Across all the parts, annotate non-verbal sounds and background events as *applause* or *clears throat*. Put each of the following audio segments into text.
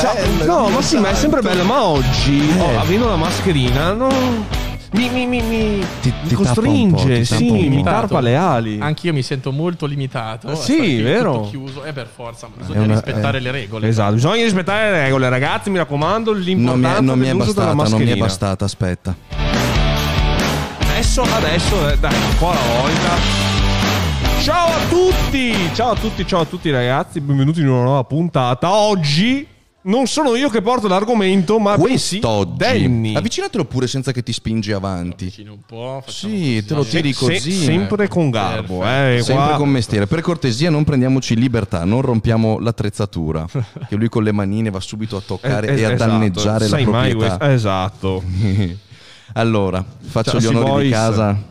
bello. No, ma sì, ma è sempre bello. Ma oggi, Eh. oh, avendo la mascherina, non. Mi, mi, mi, mi, Ti- mi ti costringe, ti sì, mi tarpa le ali. Anch'io mi sento molto limitato. Eh, a sì, qui vero. Tutto chiuso. E per forza, bisogna È una- rispettare eh. le regole. Esatto, bisogna rispettare le regole, ragazzi. Mi raccomando, Non mi l'importante è, non mi è bastata, non mi è bastata, aspetta. Adesso, adesso, eh, dai, un po' alla volta. Ciao a tutti! Ciao a tutti, ciao a tutti ragazzi, benvenuti in una nuova puntata. Oggi non sono io che porto l'argomento, ma Quest'oggi. Danny. Avvicinatelo pure senza che ti spingi avanti. Un po'. Sì, così. te lo tiri Se- così. sempre con garbo, eh. Sempre qua- con mestiere. Per cortesia, non prendiamoci libertà, non rompiamo l'attrezzatura. *laughs* che lui con le manine va subito a toccare Eh, eh, e a esatto. danneggiare Sai la mai proprietà. questo? Esatto. *laughs* allora, faccio Ciao, gli onori Boys. di casa.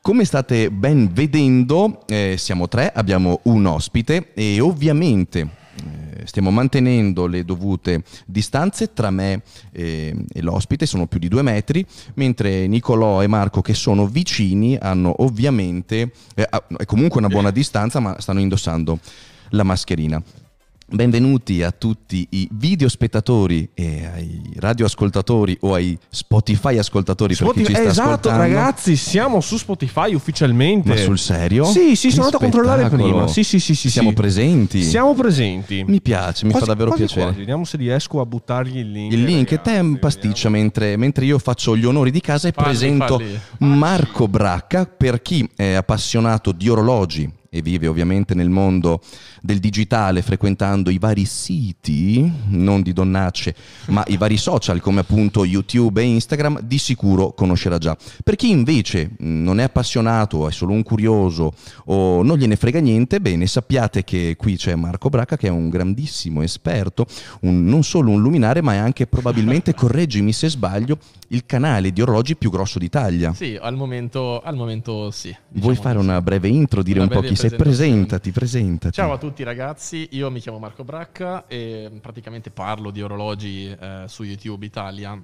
Come state ben vedendo, eh, siamo tre, abbiamo un ospite e ovviamente eh, stiamo mantenendo le dovute distanze tra me e, e l'ospite, sono più di due metri, mentre Nicolò e Marco che sono vicini hanno ovviamente, eh, ah, è comunque una buona distanza, ma stanno indossando la mascherina. Benvenuti a tutti i video spettatori e ai radioascoltatori o ai Spotify ascoltatori per chi ci sta esatto, ragazzi, siamo su Spotify ufficialmente. Ma sul serio? Sì, sì, Che sono andato a controllare spettacolo. prima. Sì, sì, sì, sì. Siamo sì. presenti. Siamo presenti. Mi piace, mi Quasi- fa davvero quasi piacere. quasi. Vediamo se riesco a buttargli il link. Il link e te ragazzi, pasticcia mentre, mentre io faccio gli onori di casa e Falli, presento falli. Marco Bracca per chi è appassionato di orologi e vive ovviamente nel mondo del digitale frequentando i vari siti, non di donnacce, ma i vari social come appunto YouTube e Instagram, di sicuro conoscerà già. Per chi invece non è appassionato, è solo un curioso o non gliene frega niente, bene, sappiate che qui c'è Marco Bracca che è un grandissimo esperto, un- non solo un luminare, ma è anche probabilmente, *laughs* correggimi se sbaglio, il canale di orologi più grosso d'Italia. Sì, al momento, al momento sì. Vuoi diciamo fare di sì. una breve intro, dire Una un po' chi sei? Presentati, presentati. Ciao a tutti ragazzi, io mi chiamo Marco Bracca e praticamente parlo di orologi eh, su YouTube Italia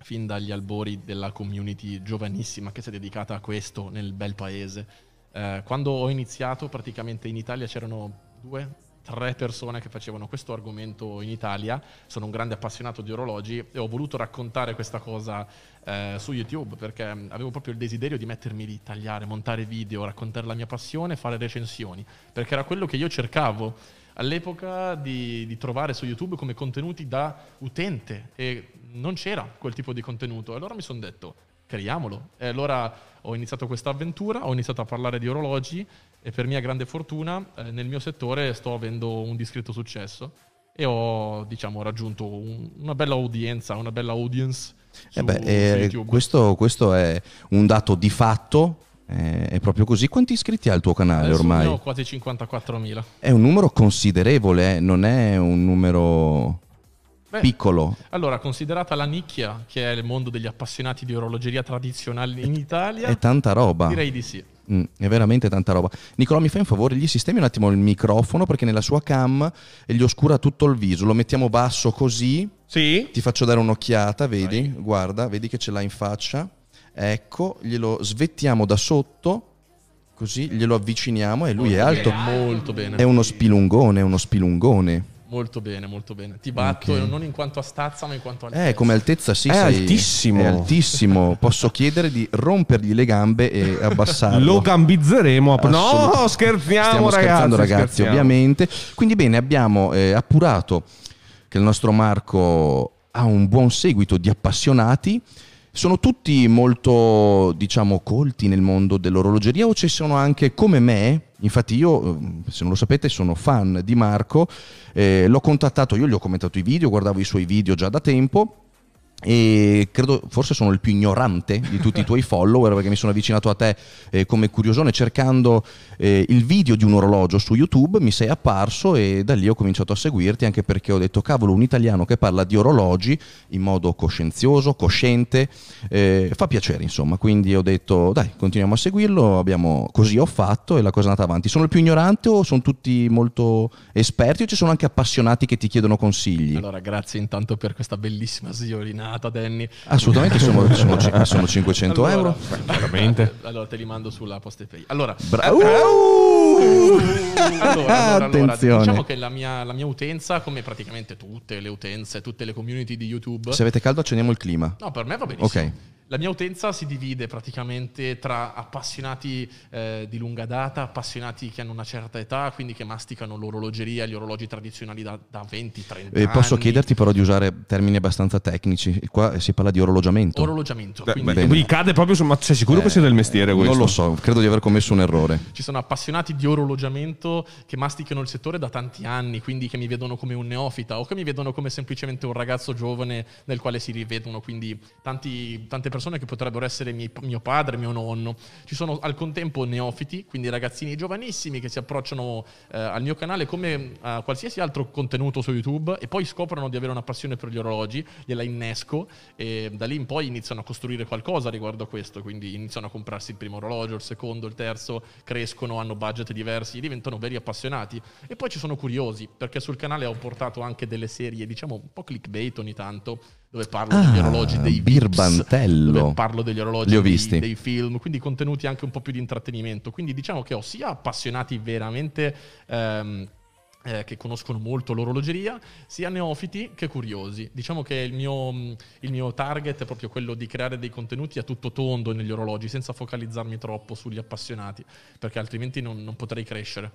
fin dagli albori della community giovanissima che si è dedicata a questo nel bel paese. Eh, quando ho iniziato praticamente in Italia c'erano due, tre persone che facevano questo argomento in Italia, sono un grande appassionato di orologi e ho voluto raccontare questa cosa eh, su YouTube perché avevo proprio il desiderio di mettermi lì, tagliare, montare video, raccontare la mia passione, fare recensioni, perché era quello che io cercavo all'epoca di, di trovare su YouTube come contenuti da utente e non c'era quel tipo di contenuto. Allora mi sono detto, creiamolo. E allora ho iniziato questa avventura, ho iniziato a parlare di orologi e per mia grande fortuna eh, nel mio settore sto avendo un discreto successo e ho diciamo raggiunto un- una bella udienza, una bella audience su, Eh beh, su eh, questo, questo è un dato di fatto, eh, è proprio così. Quanti iscritti ha il tuo canale Adesso ormai? ne ho quasi 54.000. È un numero considerevole, non è un numero Beh, piccolo. Allora, considerata la nicchia, che è il mondo degli appassionati di orologeria tradizionale in Italia, È tanta roba. direi di sì. Mm, è veramente tanta roba. Nicolò, mi fai un favore? Gli sistemi un attimo il microfono perché nella sua cam gli oscura tutto il viso. Lo mettiamo basso così. Sì? Ti faccio dare un'occhiata, vedi? Guarda, vedi che ce l'ha in faccia. Ecco, glielo svettiamo da sotto, così glielo avviciniamo e lui è alto. Molto bene. È uno spilungone, è uno spilungone. Molto bene, molto bene. Ti batto Ok. non in quanto a stazza, ma in quanto a Eh, come altezza sì, È sei- altissimo. È altissimo. Posso chiedere di rompergli le gambe e *laughs* abbassarlo. Lo gambizzeremo. a- No, *laughs* scherziamo, Stiamo ragazzi. scherzando ragazzi, scherziamo. ovviamente. Quindi bene, abbiamo eh, appurato che il nostro Marco ha un buon seguito di appassionati. Sono tutti molto, diciamo, colti nel mondo dell'orologeria o ci sono anche come me? Infatti io, eh, se non lo sapete, sono fan di Marco, eh, l'ho contattato, io gli ho commentato i video, guardavo i suoi video già da tempo e credo forse sono il più ignorante di tutti i tuoi follower perché mi sono avvicinato a te eh, come curiosone cercando eh, il video di un orologio su YouTube, mi sei apparso e da lì ho cominciato a seguirti anche perché ho detto cavolo un italiano che parla di orologi in modo coscienzioso, cosciente, eh, fa piacere insomma, quindi ho detto dai continuiamo a seguirlo, abbiamo, così ho fatto e la cosa è andata avanti. Sono il più ignorante o sono tutti molto esperti o ci sono anche appassionati che ti chiedono consigli? Allora, grazie intanto per questa bellissima sviolinata, Danny. Assolutamente sono, sono *laughs* sono 500 Allora, euro. Chiaramente. Allora, te li mando sulla Postepay. Allora, Bra- Uh! Allora, allora, allora, Attenzione. diciamo che la mia, la mia utenza, come praticamente tutte le utenze, tutte le community di YouTube, Se avete caldo accendiamo il clima. no, per me va benissimo. Ok. La mia utenza si divide praticamente tra appassionati eh, di lunga data, appassionati che hanno una certa età, quindi che masticano l'orologeria, gli orologi tradizionali da, da 20-30 Eh, posso anni. chiederti però di usare termini abbastanza tecnici. Qua si parla di orologiamento. Orologiamento. Beh, quindi beh, cade proprio su. Ma sei sicuro che sia del mestiere questo? Non lo so, credo di aver commesso un errore. Ci sono appassionati di orologiamento che masticano il settore da tanti anni, quindi che mi vedono come un neofita o che mi vedono come semplicemente un ragazzo giovane nel quale si rivedono, quindi tanti- tante persone che potrebbero essere miei- mio padre, mio nonno. Ci sono al contempo neofiti, quindi ragazzini giovanissimi che si approcciano eh, al mio canale come a qualsiasi altro contenuto su YouTube e poi scoprono di avere una passione per gli orologi, gliela innesco e da lì in poi iniziano a costruire qualcosa riguardo a questo, quindi iniziano a comprarsi il primo orologio, il secondo, il terzo, crescono, hanno budget diversi, diventano veri appassionati. E poi ci sono curiosi, perché sul canale ho portato anche delle serie, diciamo un po' clickbait ogni tanto, dove parlo degli Ah, orologi dei Vips, Birbantello. dove parlo degli orologi Li ho dei- visti. dei film, quindi contenuti anche un po' più di intrattenimento. Quindi diciamo che ho sia appassionati veramente ehm, eh, che conoscono molto l'orologeria, sia neofiti che curiosi. Diciamo che il mio, il mio target è proprio quello di creare dei contenuti a tutto tondo negli orologi, senza focalizzarmi troppo sugli appassionati, perché altrimenti non, non potrei crescere.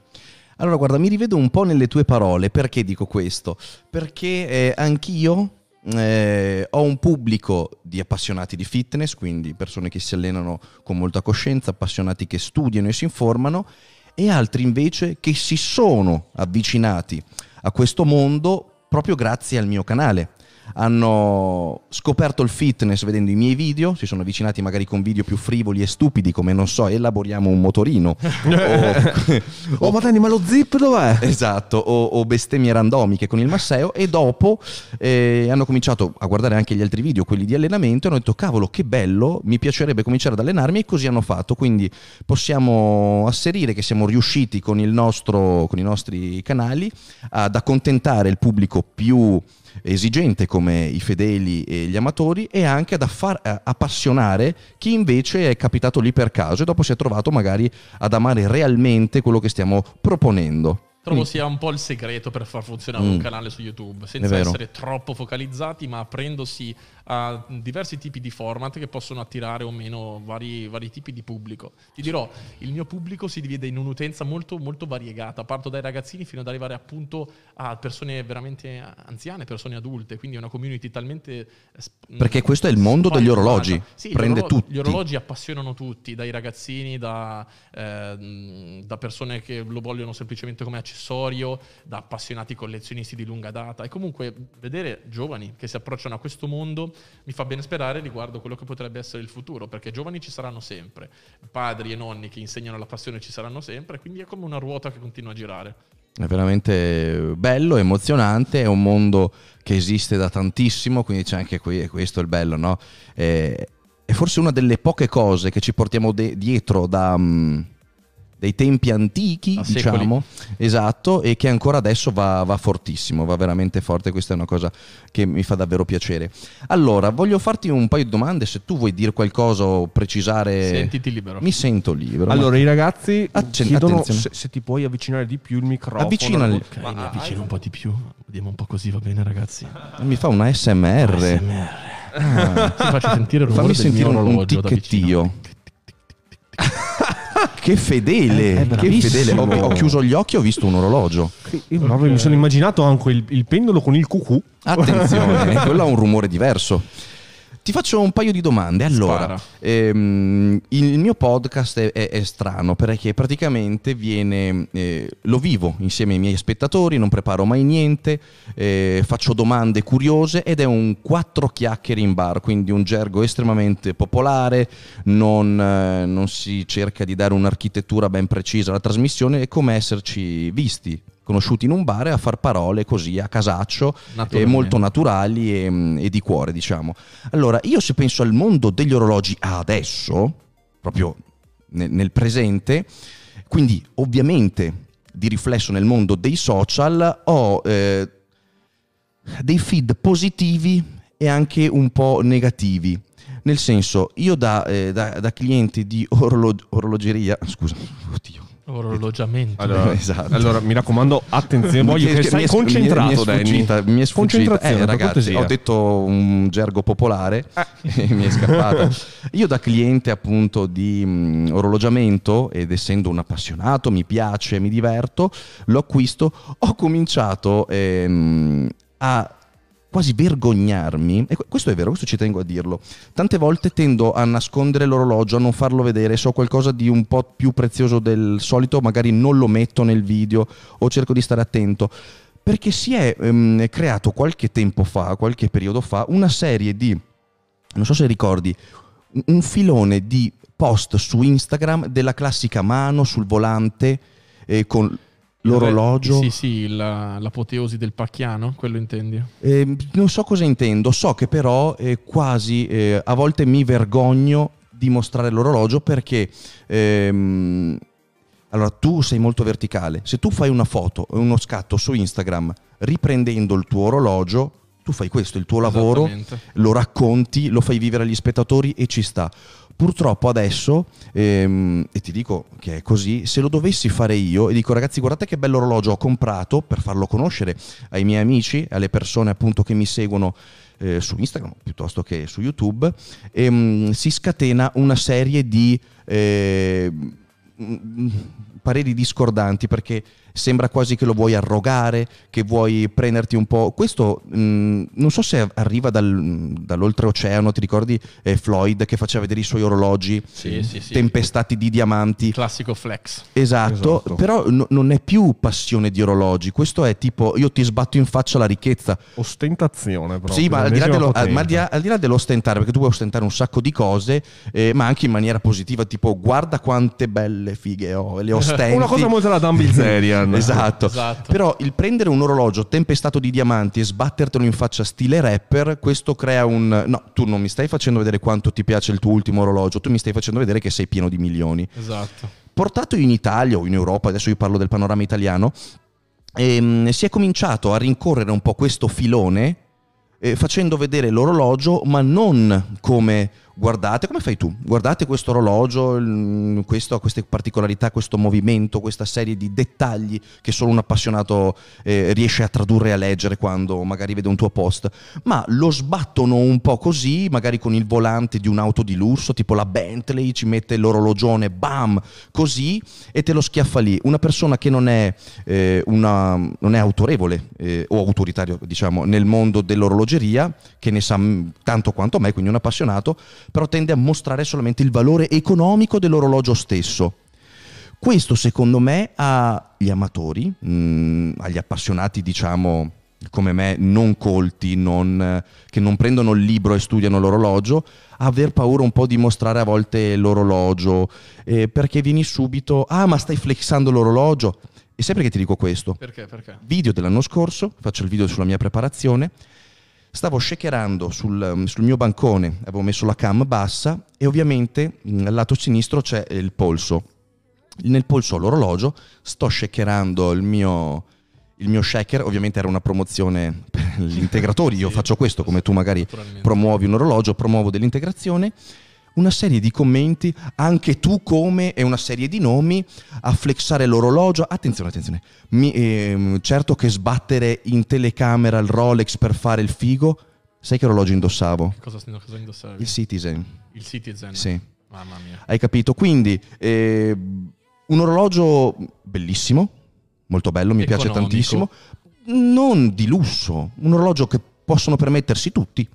Allora, guarda, mi rivedo un po' nelle tue parole. Perché dico questo? Perché eh, anch'io eh, ho un pubblico di appassionati di fitness, quindi persone che si allenano con molta coscienza, appassionati che studiano e si informano, e altri invece che si sono avvicinati a questo mondo proprio grazie al mio canale. Hanno scoperto il fitness vedendo i miei video, si sono avvicinati magari con video più frivoli e stupidi come non so, elaboriamo un motorino *laughs* o, Oh, ma Danny, ma lo zip dov'è? Esatto, o, o bestemmie randomiche con il Masseo e dopo eh, hanno cominciato a guardare anche gli altri video, quelli di allenamento, e hanno detto cavolo che bello, mi piacerebbe cominciare ad allenarmi e così hanno fatto. Quindi possiamo asserire che siamo riusciti con, il nostro, con i nostri canali ad accontentare il pubblico più esigente come i fedeli e gli amatori e anche ad affar- a- appassionare chi invece è capitato lì per caso e dopo si è trovato magari ad amare realmente quello che stiamo proponendo. Trovo Mm. sia un po' il segreto per far funzionare Mm. un canale su YouTube, senza essere troppo focalizzati, ma aprendosi a diversi tipi di format che possono attirare o meno vari, vari tipi di pubblico. Ti dirò, il mio pubblico si divide in un'utenza molto, molto variegata. Parto dai ragazzini fino ad arrivare appunto a persone veramente anziane, persone adulte, quindi è una community talmente... eh, sp- Perché questo è il mondo degli orologi, Sì, gli prende orolo- tutti. Gli orologi appassionano tutti, dai ragazzini, da, ehm, da persone che lo vogliono semplicemente come accessorio, da appassionati collezionisti di lunga data. E comunque vedere giovani che si approcciano a questo mondo mi fa bene sperare riguardo quello che potrebbe essere il futuro, perché giovani ci saranno sempre, padri e nonni che insegnano la passione ci saranno sempre, quindi è come una ruota che continua a girare. È veramente bello, emozionante, è un mondo che esiste da tantissimo, quindi c'è anche qui, e questo è il bello, no? È, è forse una delle poche cose che ci portiamo de- dietro da... mm, dei tempi antichi, secoli. diciamo, esatto, e che ancora adesso va, va fortissimo, va veramente forte. Questa è una cosa che mi fa davvero piacere. Allora, voglio farti un paio di domande. Se tu vuoi dire qualcosa o precisare, Sentiti libero. mi sento libero. Allora, i ragazzi Accen- chiedono se, se ti puoi avvicinare di più il microfono. Avvicina il- Ok, mi avvicino un po' di più. Vediamo un po' così, va bene ragazzi. mi fa una SMR. ASMR. *laughs* Ti faccio sentire il rumore Fammi del sentire mio un, un orologio da vicino. ticchettio. *laughs* Che fedele, È- è che fedele. Ho, ho chiuso gli occhi e ho visto un orologio. Io proprio mi sono immaginato anche il, il pendolo con il cucù. Attenzione, *laughs* quello ha un rumore diverso. Ti faccio un paio di domande. Allora, ehm, il mio podcast è, è- è strano perché praticamente viene, eh, lo vivo insieme ai miei spettatori, non preparo mai niente, eh, faccio domande curiose ed è un quattro chiacchiere in bar, quindi un gergo estremamente popolare, non, eh, non si cerca di dare un'architettura ben precisa alla trasmissione, è come esserci visti, conosciuti in un bar e a far parole così a casaccio, e Naturalmente. molto naturali e, e di cuore, diciamo. Allora, io se penso al mondo degli orologi adesso, proprio nel, nel presente, quindi ovviamente di riflesso nel mondo dei social, ho eh, dei feed positivi e anche un po' negativi. Nel senso, io da, eh, da- da cliente di orolo- orologeria, scusa, *laughs* oddio, Orologiamento. Allora, *laughs* Esatto. allora, mi raccomando, attenzione, voglio che stai concentrato, mi è sfuggita, mi è sfuggita. Concentrazione, Eh, ragazzi, ho detto un gergo popolare *laughs* e mi è scappata. *laughs* Io da cliente appunto di mm, orologiamento ed essendo un appassionato, mi piace, mi diverto, lo acquisto, ho cominciato ehm, a quasi vergognarmi, e que- questo è vero, questo ci tengo a dirlo. Tante volte tendo a nascondere l'orologio, a non farlo vedere, se ho qualcosa di un po' più prezioso del solito, magari non lo metto nel video o cerco di stare attento. Perché si è ehm, creato qualche tempo fa, qualche periodo fa, una serie di, non so se ricordi, un filone di post su Instagram della classica mano sul volante eh, con l'orologio. Sì, sì, la- l'apoteosi del pacchiano, quello intendi? Eh, non so cosa intendo, so che però eh, quasi eh, a volte mi vergogno di mostrare l'orologio perché ehm, allora tu sei molto verticale. Se tu fai una foto o uno scatto su Instagram riprendendo il tuo orologio, tu fai questo, il tuo lavoro, lo racconti, lo fai vivere agli spettatori e ci sta. Purtroppo adesso, ehm, e ti dico che è così, se lo dovessi fare io e dico ragazzi guardate che bello orologio ho comprato per farlo conoscere ai miei amici, alle persone appunto che mi seguono eh, su Instagram piuttosto che su YouTube, ehm, si scatena una serie di eh, pareri discordanti perché sembra quasi che lo vuoi arrogare, che vuoi prenderti un po'. Questo mh, non so se arriva dal- dall'oltreoceano, ti ricordi eh, Floyd che faceva vedere i suoi orologi Sì, sì, sì. tempestati di diamanti? Classico flex. Esatto, Esatto. però no- non è più passione di orologi, questo è tipo io ti sbatto in faccia la ricchezza. Ostentazione proprio. Sì, ma al di, là l'ennesima dello- al- ma al di là- al di là dell'ostentare, perché tu puoi ostentare un sacco di cose, eh, ma anche in maniera positiva, tipo guarda quante belle fighe ho, le *laughs* ostenti. Una cosa molto alla Dan Bilzerian. *laughs* esatto. Esatto. Però il prendere un orologio tempestato di diamanti e sbattertelo in faccia stile rapper, questo crea un... No, tu non mi stai facendo vedere quanto ti piace il tuo ultimo orologio, tu mi stai facendo vedere che sei pieno di milioni Esatto. portato in Italia o in Europa, adesso io parlo del panorama italiano, ehm, si è cominciato a rincorrere un po' questo filone eh, facendo vedere l'orologio, ma non come guardate, come fai tu? Guardate questo orologio, questo queste particolarità, questo movimento, questa serie di dettagli che solo un appassionato eh, riesce a tradurre e a leggere quando magari vede un tuo post, ma lo sbattono un po' così, magari con il volante di un'auto di lusso, tipo la Bentley, ci mette l'orologione, bam, così, e te lo schiaffa lì. Una persona che non è, eh, una- non è autorevole eh, o autoritario, diciamo, nel mondo dell'orologeria, che ne sa tanto quanto me, quindi un appassionato, però tende a mostrare solamente il valore economico dell'orologio stesso. Questo secondo me agli amatori, mh, agli appassionati diciamo come me, non colti, non- che non prendono il libro e studiano l'orologio, aver paura un po' di mostrare a volte l'orologio, eh, perché vieni subito, ah ma stai flexando l'orologio. E sai perché ti dico questo? Perché? Perché? video dell'anno scorso, faccio il video sulla mia preparazione, stavo shakerando sul, sul mio bancone, avevo messo la cam bassa e ovviamente mh, al lato sinistro c'è il polso. Nel polso ho l'orologio, sto shakerando il mio, il mio shaker, ovviamente era una promozione per gli integratori, io *laughs* Sì, faccio questo come tu magari promuovi un orologio, promuovo dell'integrazione, una serie di commenti, anche tu come, e una serie di nomi, a flexare l'orologio. Attenzione, attenzione, Mi- ehm, certo che sbattere in telecamera il Rolex per fare il figo, sai che orologio indossavo? Cosa, cosa indossavi? Il Citizen, Il Citizen. sì. Mamma mia. Hai capito? Quindi eh, un orologio bellissimo, molto bello, mi piace Economico. tantissimo, non di lusso, un orologio che possono permettersi tutti.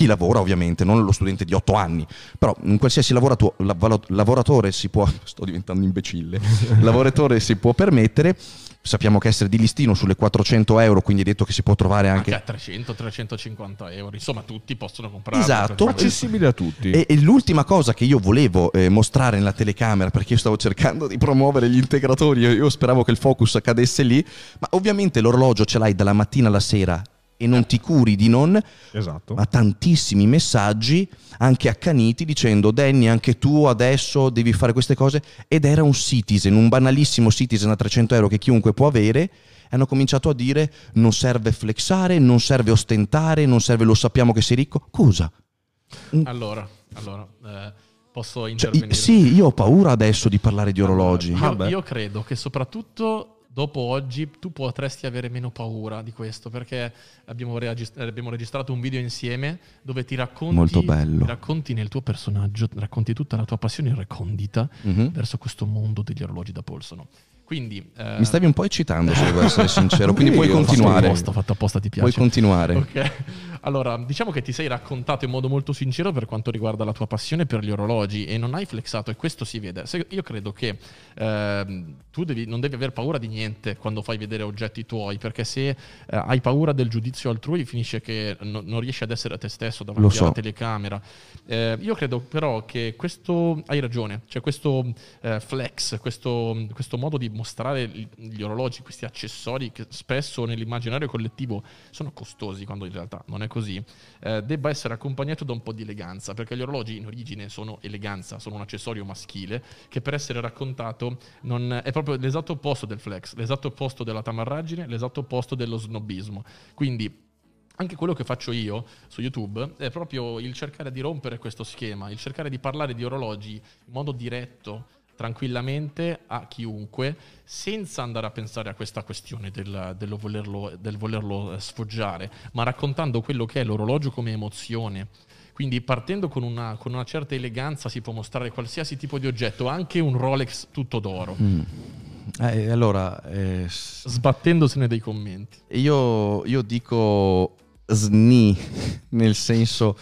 Chi lavora ovviamente, non lo studente di 8 anni, però un qualsiasi lavorato- lav- lavoratore si può, *laughs* sto diventando imbecille, *laughs* lavoratore si può permettere, sappiamo che essere di listino sulle 400 euro, quindi è detto che si può trovare Anche anche... a 300-350 euro. Insomma, tutti possono comprarlo. Esatto. Accessibile a tutti. E, e l'ultima cosa che io volevo eh, mostrare nella telecamera, perché io stavo cercando di promuovere gli integratori, io, io speravo che il focus cadesse lì, ma ovviamente l'orologio ce l'hai dalla mattina alla sera e non ti curi di non, Esatto. ma tantissimi messaggi anche accaniti dicendo Danny anche tu adesso devi fare queste cose ed era un citizen, un banalissimo citizen a 300 euro che chiunque può avere e hanno cominciato a dire non serve flexare, non serve ostentare, non serve lo sappiamo che sei ricco, cosa? Allora, allora eh, posso Cioè, intervenire. i- sì, io ho paura adesso di parlare di orologi. Ah, Io, beh. io credo che soprattutto dopo oggi tu potresti avere meno paura di questo perché abbiamo, reagis- abbiamo registrato un video insieme dove ti racconti, Molto bello. ti racconti nel tuo personaggio, racconti tutta la tua passione recondita Mhm. verso questo mondo degli orologi da polso. no? Quindi eh, Mi stavi un po' eccitando, se devo essere sincero, *laughs* quindi puoi ho fatto continuare. apposta, fatto apposta, ti piace. Puoi continuare. Ok, allora diciamo che ti sei raccontato in modo molto sincero per quanto riguarda la tua passione per gli orologi e non hai flexato e questo si vede. Io credo che ehm, tu devi- non devi aver paura di niente quando fai vedere oggetti tuoi perché se eh, hai paura del giudizio altrui finisce che no- non riesci ad essere te stesso davanti so. alla telecamera. Eh, io credo però che questo, hai ragione, cioè questo eh, flex, questo, questo modo di mostrare gli orologi, questi accessori che spesso nell'immaginario collettivo sono costosi quando in realtà non è così, eh, debba essere accompagnato da un po' di eleganza, perché gli orologi in origine sono eleganza, sono un accessorio maschile che per essere raccontato è proprio l'esatto opposto del flex, l'esatto opposto della tamarraggine, l'esatto opposto dello snobismo. Quindi anche quello che faccio io su YouTube è proprio il cercare di rompere questo schema, il cercare di parlare di orologi in modo diretto, tranquillamente a chiunque, senza andare a pensare a questa questione del, volerlo, del volerlo eh, sfoggiare, ma raccontando quello che è l'orologio come emozione. Quindi partendo con una, con una certa eleganza si può mostrare qualsiasi tipo di oggetto, anche un Rolex tutto d'oro, Mm. Eh, allora, eh, sbattendosene dei commenti. io, io dico sni, *laughs* nel senso,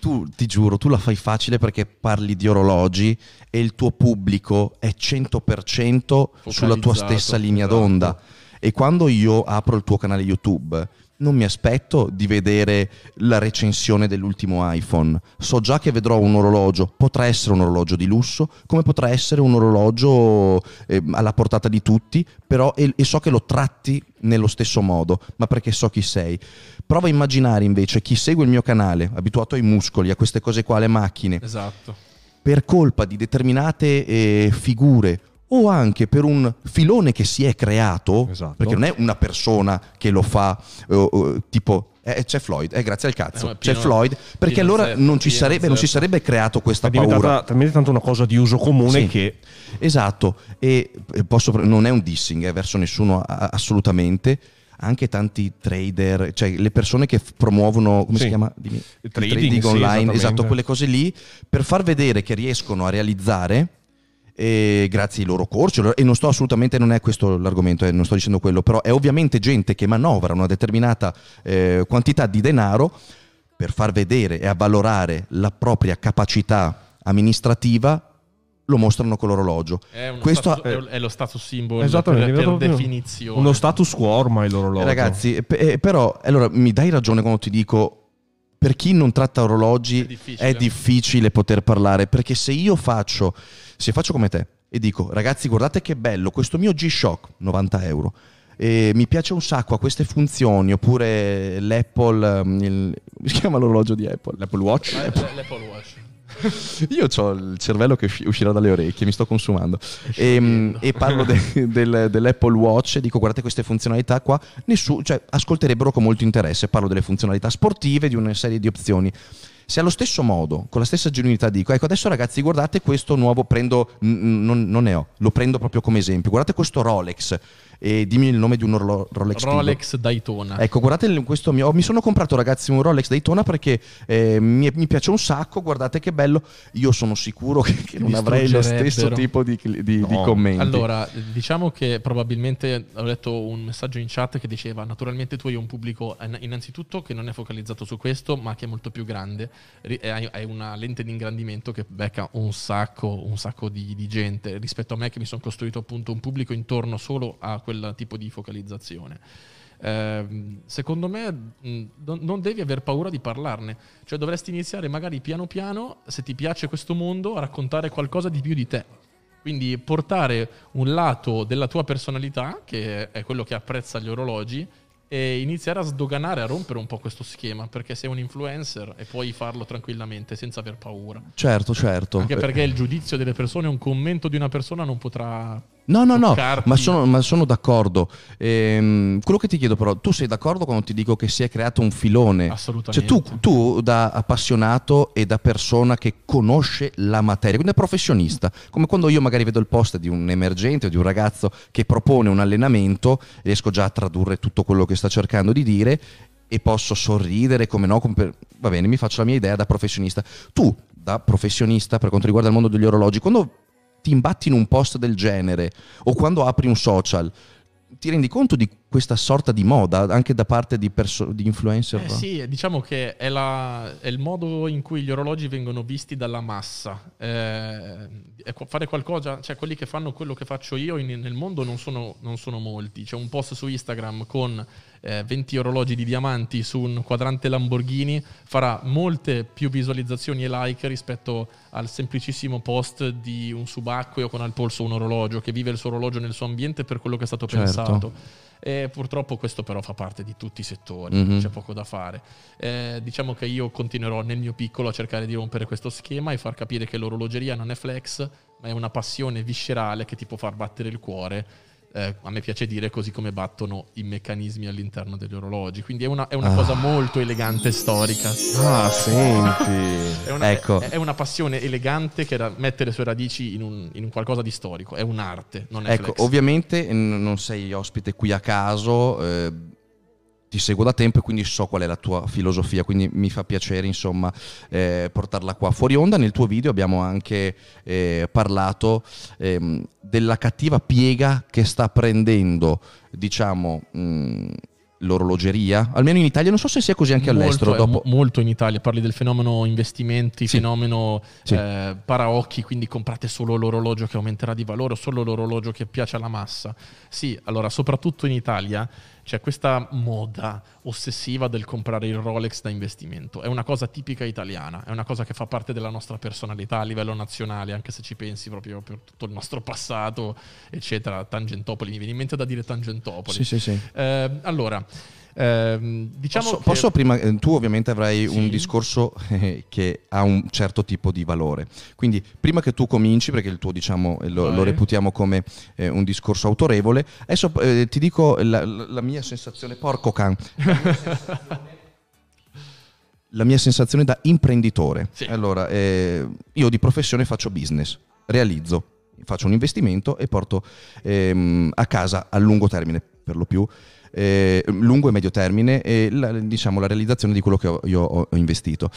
tu ti giuro, tu la fai facile perché parli di orologi e il tuo pubblico è 100% sulla tua stessa linea esatto. d'onda. E quando io apro il tuo canale YouTube, non mi aspetto di vedere la recensione dell'ultimo iPhone. So già che vedrò un orologio, potrà essere un orologio di lusso, come potrà essere un orologio eh, alla portata di tutti, però e, e so che lo tratti nello stesso modo, ma perché so chi sei. Prova a immaginare invece chi segue il mio canale, abituato ai muscoli, a queste cose qua, alle macchine, Esatto. per colpa di determinate eh, figure o anche per un filone che si è creato, Esatto. perché non è una persona che lo fa, eh, eh, tipo eh, c'è Floyd, eh, grazie al cazzo, Eh, ma c'è pieno- Floyd, perché pieno allora zeppo, non, ci pieno sarebbe, non si sarebbe creato questa È paura. diventata talmente tanto una cosa di uso comune Sì. che Esatto, e eh, posso, non è un dissing eh, verso nessuno assolutamente, anche tanti trader, cioè le persone che promuovono, come Sì. si chiama? Dimmi. Trading, sì, online, esattamente. esatto, quelle cose lì, per far vedere che riescono a realizzare, eh, grazie ai loro corsi, e non sto assolutamente, non è questo l'argomento, eh, non sto dicendo quello, però è ovviamente gente che manovra una determinata eh, quantità di denaro per far vedere e avvalorare la propria capacità amministrativa, lo mostrano con l'orologio. È, Questo- status- è- è lo status symbol Esattamente, per, è per definizione. uno status quo ormai l'orologio. Ragazzi, pe- però allora mi dai ragione quando ti dico per chi non tratta orologi È difficile. è difficile poter parlare perché se io faccio se faccio come te e dico ragazzi guardate che bello questo mio G-Shock 90 euro e mi piace un sacco, ha queste funzioni oppure l'Apple ehm, il- come *laughs* si chiama l'orologio di Apple? L'Apple Watch? Eh, L'Apple Watch. *laughs* Io ho il cervello che usci- uscirà dalle orecchie, mi sto consumando. E, sciogliendo. e parlo de- *laughs* del- dell'Apple Watch e dico guardate queste funzionalità qua, nessuno, cioè, ascolterebbero con molto interesse. Parlo delle funzionalità sportive, di una serie di opzioni. Se allo stesso modo, con la stessa genuinità dico, ecco adesso ragazzi guardate questo nuovo, prendo, n- non, non ne ho, lo prendo proprio come esempio, guardate questo Rolex e dimmi il nome di un orlo- Rolex. Rolex Daytona. Ecco, guardate questo mio. Mi sono comprato, ragazzi, un Rolex Daytona perché eh, mi, mi piace un sacco. Guardate che bello. Io sono sicuro che, che non avrei lo stesso tipo di, di- di No. commenti. Allora, diciamo che probabilmente ho letto un messaggio in chat che diceva naturalmente tu hai un pubblico innanzitutto che non è focalizzato su questo, ma che è molto più grande, hai, una lente di ingrandimento che becca un sacco, un sacco di, di gente rispetto a me che mi sono costruito appunto un pubblico intorno solo a quel tipo di focalizzazione. Ehm, secondo me mh, non- non devi aver paura di parlarne, cioè dovresti iniziare magari piano piano, se ti piace questo mondo, a raccontare qualcosa di più di te. Quindi portare un lato della tua personalità, che è quello che apprezza gli orologi, e iniziare a sdoganare, a rompere un po' questo schema, perché sei un influencer e puoi farlo tranquillamente senza aver paura. Certo, certo. Anche perché il giudizio delle persone, un commento di una persona non potrà No, no, no, ma sono, ma sono d'accordo. Ehm, quello che ti chiedo però, tu sei d'accordo quando ti dico che si è creato un filone? Cioè Assolutamente. tu, tu da appassionato e da persona che conosce la materia, quindi da professionista, come quando io magari vedo il post di un emergente o di un ragazzo che propone un allenamento, riesco già a tradurre tutto quello che sta cercando di dire e posso sorridere, come no, come per- va bene, mi faccio la mia idea da professionista. Tu, da professionista, per quanto riguarda il mondo degli orologi, quando ti imbatti in un post del genere o quando apri un social, ti rendi conto di questa sorta di moda anche da parte di, perso- di influencer? Eh sì, diciamo che è, la- è il modo in cui gli orologi vengono visti dalla massa. Eh, fare qualcosa, cioè quelli che fanno quello che faccio io in- nel mondo non sono, non sono molti. C'è un post su Instagram con eh, 20 orologi di diamanti su un quadrante Lamborghini, farà molte più visualizzazioni e like rispetto al semplicissimo post di un subacqueo con al polso un orologio che vive il suo orologio nel suo ambiente per quello che è stato Certo. pensato. E purtroppo questo però fa parte di tutti i settori, Mhm. c'è poco da fare. Eh, diciamo che io continuerò nel mio piccolo a cercare di rompere questo schema e far capire che l'orologeria non è flex, ma è una passione viscerale che ti può far battere il cuore. Eh, a me piace dire così come battono i meccanismi all'interno degli orologi. Quindi è una, è una Ah. cosa molto elegante e storica. Ah, senti. È una, Ecco. è, è una passione elegante che da- mette le sue radici in un, in un qualcosa di storico. È un'arte, non è Ecco, flex. ovviamente n- non sei ospite qui a caso, eh, ti seguo da tempo e quindi so qual è la tua filosofia, quindi mi fa piacere insomma eh, portarla qua fuori onda. Nel tuo video abbiamo anche eh, parlato ehm, della cattiva piega che sta prendendo, diciamo, mh, l'orologeria, almeno in Italia, non so se sia così anche all'estero. Molto, eh, Dopo... mo- molto in Italia, parli del fenomeno investimenti, Sì. fenomeno Sì. eh, paraocchi, quindi comprate solo l'orologio che aumenterà di valore o solo l'orologio che piace alla massa. Sì, allora soprattutto in Italia c'è questa moda ossessiva del comprare il Rolex da investimento. È una cosa tipica italiana, è una cosa che fa parte della nostra personalità a livello nazionale, anche se ci pensi proprio per tutto il nostro passato, eccetera. Tangentopoli, mi viene in mente da dire Tangentopoli. Sì, sì, sì. Eh, allora, ehm, diciamo posso, che... posso prima, eh, tu ovviamente avrai Sì. un discorso eh, che ha un certo tipo di valore. Quindi prima che tu cominci, perché il tuo diciamo eh, lo, lo reputiamo come eh, un discorso autorevole, adesso eh, ti dico la, la- la mia sensazione, porco can. La mia sensazione da imprenditore. Sì. Allora, eh, io di professione faccio business, realizzo, faccio un investimento e porto ehm, a casa a lungo termine, per lo più, eh, lungo e medio termine, e la, diciamo, la realizzazione di quello che ho- io ho, investito.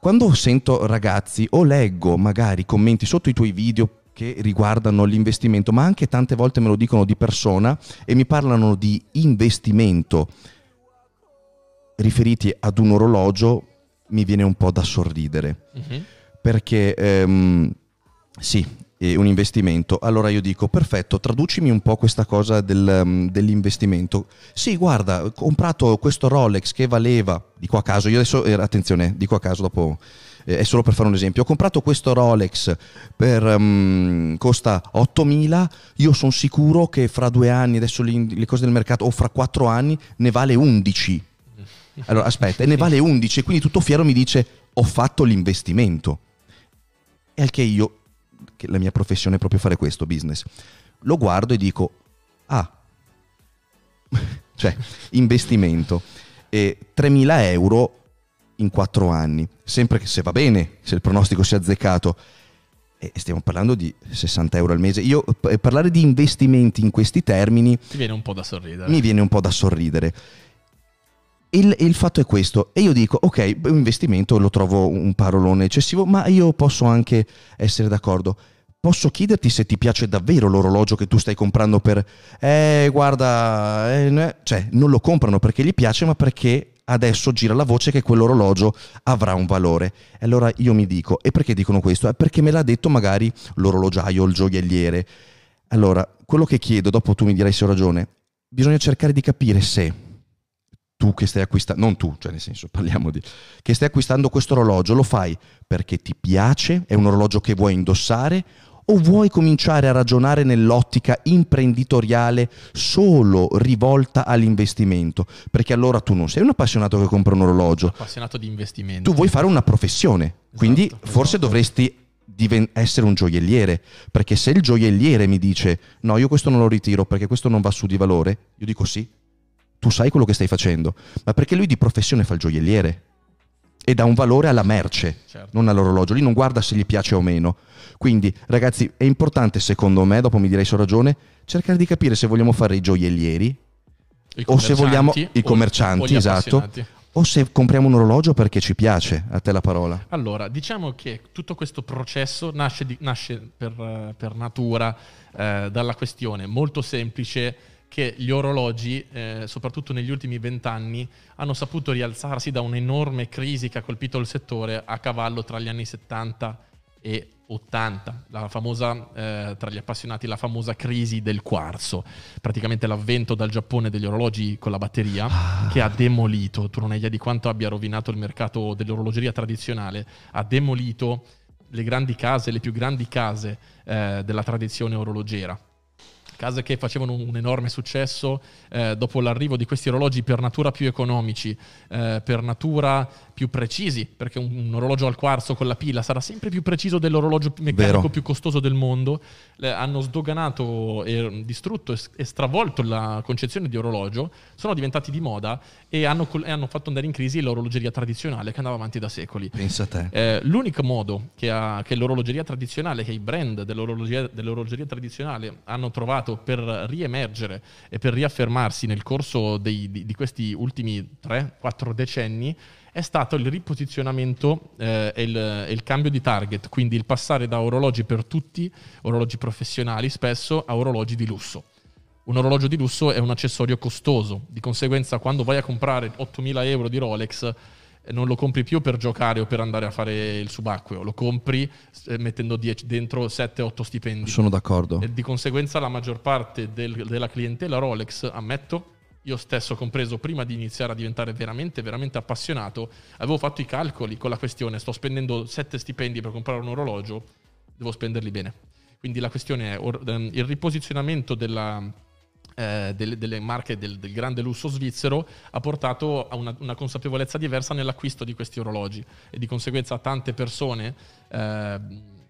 Quando sento ragazzi o leggo magari commenti sotto i tuoi video che riguardano l'investimento, ma anche tante volte me lo dicono di persona e mi parlano di investimento riferiti ad un orologio, mi viene un po' da sorridere Mhm. perché ehm, sì, è un investimento. Allora io dico, perfetto, traducimi un po' questa cosa del, um, dell'investimento. Sì, guarda, ho comprato questo Rolex che valeva, dico a caso, io adesso, eh, attenzione, dico a caso dopo... eh, È solo per fare un esempio. Ho comprato questo Rolex per um, costa 8.000. Io sono sicuro che fra due anni, adesso le, cose del mercato, o fra quattro anni, ne vale 11. Allora, aspetta, e ne vale 11, e quindi tutto fiero mi dice ho fatto l'investimento. E al che io, che la mia professione è proprio fare questo, business, lo guardo e dico, ah, *laughs* cioè, investimento, e 3.000 euro in 4 anni, sempre che se va bene, se il pronostico sia azzeccato, e stiamo parlando di 60 euro al mese. Io p- parlare di investimenti in questi termini Ti viene un po' da sorridere. mi viene un po' da sorridere. Il, il fatto è questo, e io dico, ok, un investimento lo trovo un parolone eccessivo, ma io posso anche essere d'accordo. Posso chiederti se ti piace davvero l'orologio che tu stai comprando per... Eh, guarda, eh, cioè, non lo comprano perché gli piace, ma perché adesso gira la voce che quell'orologio avrà un valore. E allora io mi dico, e perché dicono questo? È perché me l'ha detto magari l'orologiaio il gioielliere. Allora, quello che chiedo, dopo tu mi dirai se ho ragione, bisogna cercare di capire se tu che stai acquistando, non tu, cioè nel senso parliamo di, che stai acquistando questo orologio, lo fai perché ti piace, è un orologio che vuoi indossare o vuoi cominciare a ragionare nell'ottica imprenditoriale solo rivolta all'investimento? Perché allora tu non sei un appassionato che compra un orologio, Appassionato di investimenti. tu vuoi fare una professione, quindi Esatto, forse esatto. dovresti diven- essere un gioielliere, perché se il gioielliere mi dice no, io questo non lo ritiro perché questo non va su di valore, io dico sì, tu sai quello che stai facendo, ma perché lui di professione fa il gioielliere e dà un valore alla merce, Certo. non all'orologio, lì non guarda se gli piace o meno. Quindi ragazzi è importante secondo me, dopo mi direi ho ragione, cercare di capire se vogliamo fare i gioiellieri I o se vogliamo i commercianti, o esatto, o se compriamo un orologio perché ci piace, a te la parola. Allora, diciamo che tutto questo processo nasce, di- nasce per, per natura eh, dalla questione molto semplice che gli orologi, eh, soprattutto negli ultimi vent'anni, hanno saputo rialzarsi da un'enorme crisi che ha colpito il settore a cavallo tra gli anni 70 e 80, la famosa, eh, tra gli appassionati, la famosa crisi del quarzo, praticamente l'avvento dal Giappone degli orologi con la batteria che ha demolito, tu non hai idea di quanto abbia rovinato il mercato dell'orologeria tradizionale, ha demolito le grandi case, le più grandi case eh, della tradizione orologera. Case che facevano un enorme successo eh, dopo l'arrivo di questi orologi per natura più economici, eh, per natura più precisi, perché un, un orologio al quarzo con la pila sarà sempre più preciso dell'orologio meccanico Vero. più costoso del mondo. Le- hanno sdoganato e distrutto e e stravolto la concezione di orologio, sono diventati di moda e hanno, e hanno fatto andare in crisi l'orologeria tradizionale che andava avanti da secoli. Pensa a te. Eh, l'unico modo che, ha- che l'orologeria tradizionale, che i brand dell'orologeria, dell'orologeria tradizionale hanno trovato per riemergere e per riaffermarsi nel corso dei- di, di questi ultimi 3-4 decenni è stato il riposizionamento eh, e, il, e il cambio di target, quindi il passare da orologi per tutti, orologi professionali spesso, a orologi di lusso. Un orologio di lusso è un accessorio costoso, di conseguenza quando vai a comprare 8.000 euro di Rolex eh, non lo compri più per giocare o per andare a fare il subacqueo, lo compri eh, mettendo 10 dentro 7-8 stipendi. Sono d'accordo. E di conseguenza la maggior parte del- della clientela Rolex, ammetto, io stesso compreso, prima di iniziare a diventare veramente, veramente appassionato, avevo fatto i calcoli con la questione, sto spendendo 7 stipendi per comprare un orologio, devo spenderli bene. Quindi la questione è ehm, il riposizionamento della, eh, delle, delle marche del, del grande lusso svizzero ha portato a una, una consapevolezza diversa nell'acquisto di questi orologi e di conseguenza tante persone eh,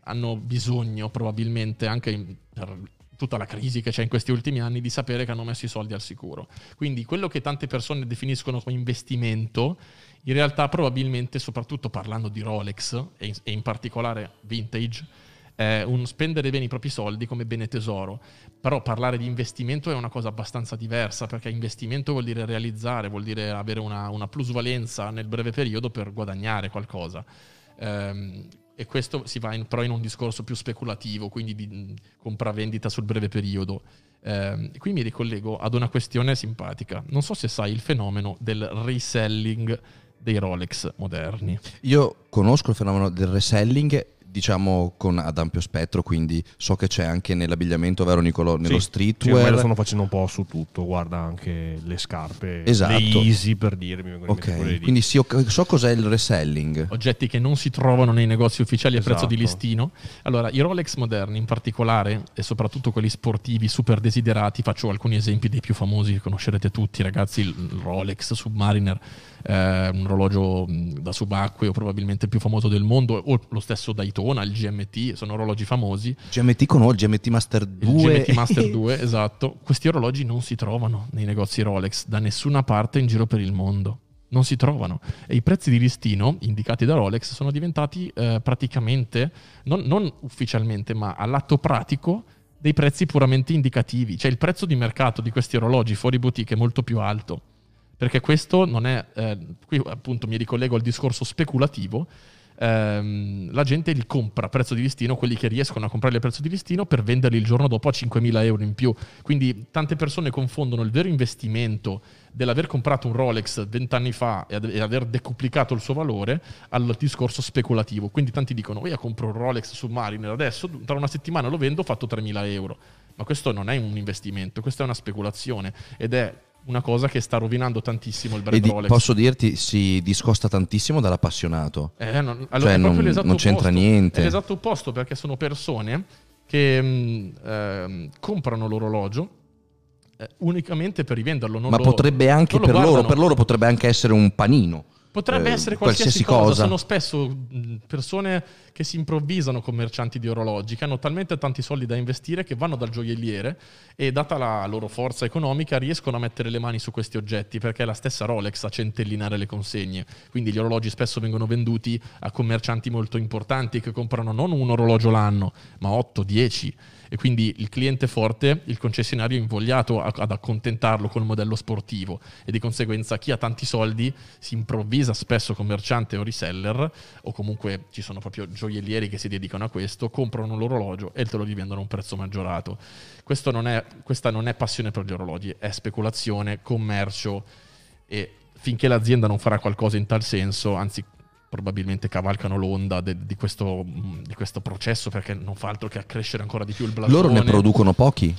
hanno bisogno probabilmente anche in- per tutta la crisi che c'è in questi ultimi anni di sapere che hanno messo i soldi al sicuro. Quindi quello che tante persone definiscono come investimento, in realtà probabilmente, soprattutto parlando di Rolex e in, particolare vintage, è un spendere bene i propri soldi come bene tesoro. Però parlare di investimento è una cosa abbastanza diversa, perché investimento vuol dire realizzare, vuol dire avere una, una plusvalenza nel breve periodo per guadagnare qualcosa. Ehm, e questo si va in- però in un discorso più speculativo, quindi di compravendita sul breve periodo. Ehm, qui mi ricollego ad una questione simpatica. Non so se sai il fenomeno del reselling dei Rolex moderni. Io conosco il fenomeno del reselling, diciamo con ad ampio spettro, quindi so che c'è anche nell'abbigliamento, vero Nicolò, nello Sì, Sì, streetwear. lo stanno facendo un po' su tutto, guarda anche le scarpe, Esatto. le Easy per dirmi. ok, quindi sì, so cos'è il reselling. oggetti che non si trovano nei negozi ufficiali a prezzo di Esatto. listino. Allora, i Rolex moderni in particolare, e soprattutto quelli sportivi super desiderati, faccio alcuni esempi dei più famosi che conoscerete tutti, ragazzi, il Rolex Submariner, eh, un orologio mh, da subacqueo probabilmente il più famoso del mondo, o lo stesso Daytona, il GMT, sono orologi famosi. GMT con il GMT Master 2. Il GMT *laughs* Master 2, esatto. Questi orologi non si trovano nei negozi Rolex da nessuna parte in giro per il mondo. Non si trovano. E i prezzi di listino indicati da Rolex sono diventati eh, praticamente, non, non ufficialmente, ma all'atto pratico, dei prezzi puramente indicativi. Cioè il prezzo di mercato di questi orologi fuori boutique è molto più alto. Perché questo non è, eh, qui appunto mi ricollego al discorso speculativo, ehm, la gente li compra a prezzo di listino, quelli che riescono a comprarli a prezzo di listino per venderli il giorno dopo a 5.000 euro in più. Quindi tante persone confondono il vero investimento dell'aver comprato un Rolex vent'anni fa e ad- e aver decuplicato il suo valore al discorso speculativo. Quindi tanti dicono, io compro un Rolex Submariner adesso, tra una settimana lo vendo, ho fatto 3.000 euro. Ma questo non è un investimento, questa è una speculazione ed è una cosa che sta rovinando tantissimo il brand di- Rolex. posso dirti, si discosta tantissimo dall'appassionato. Eh, non, allora Cioè, non- non c'entra niente. È l'esatto opposto perché sono persone che mh, ehm, comprano l'orologio eh, unicamente per rivenderlo. Non Ma lo- potrebbe anche per loro, guardano. per loro potrebbe anche essere un panino. Potrebbe eh, essere qualsiasi, cosa. Sono spesso persone che si improvvisano commercianti di orologi, che hanno talmente tanti soldi da investire che vanno dal gioielliere e, data la loro forza economica, riescono a mettere le mani su questi oggetti perché è la stessa Rolex a centellinare le consegne. Quindi gli orologi spesso vengono venduti a commercianti molto importanti che comprano non un orologio l'anno, ma 8, 10 e quindi il cliente forte, il concessionario è invogliato ad accontentarlo col modello sportivo e di conseguenza chi ha tanti soldi si improvvisa spesso commerciante o reseller o comunque ci sono proprio gioiellieri che si dedicano a questo, comprano l'orologio e te lo rivendono a un prezzo maggiorato. Non è, questa non è passione per gli orologi, è speculazione, commercio e finché l'azienda non farà qualcosa in tal senso, anzi probabilmente cavalcano l'onda de, di, questo, di, questo, processo perché non fa altro che accrescere ancora di più il blasone. Loro ne producono pochi?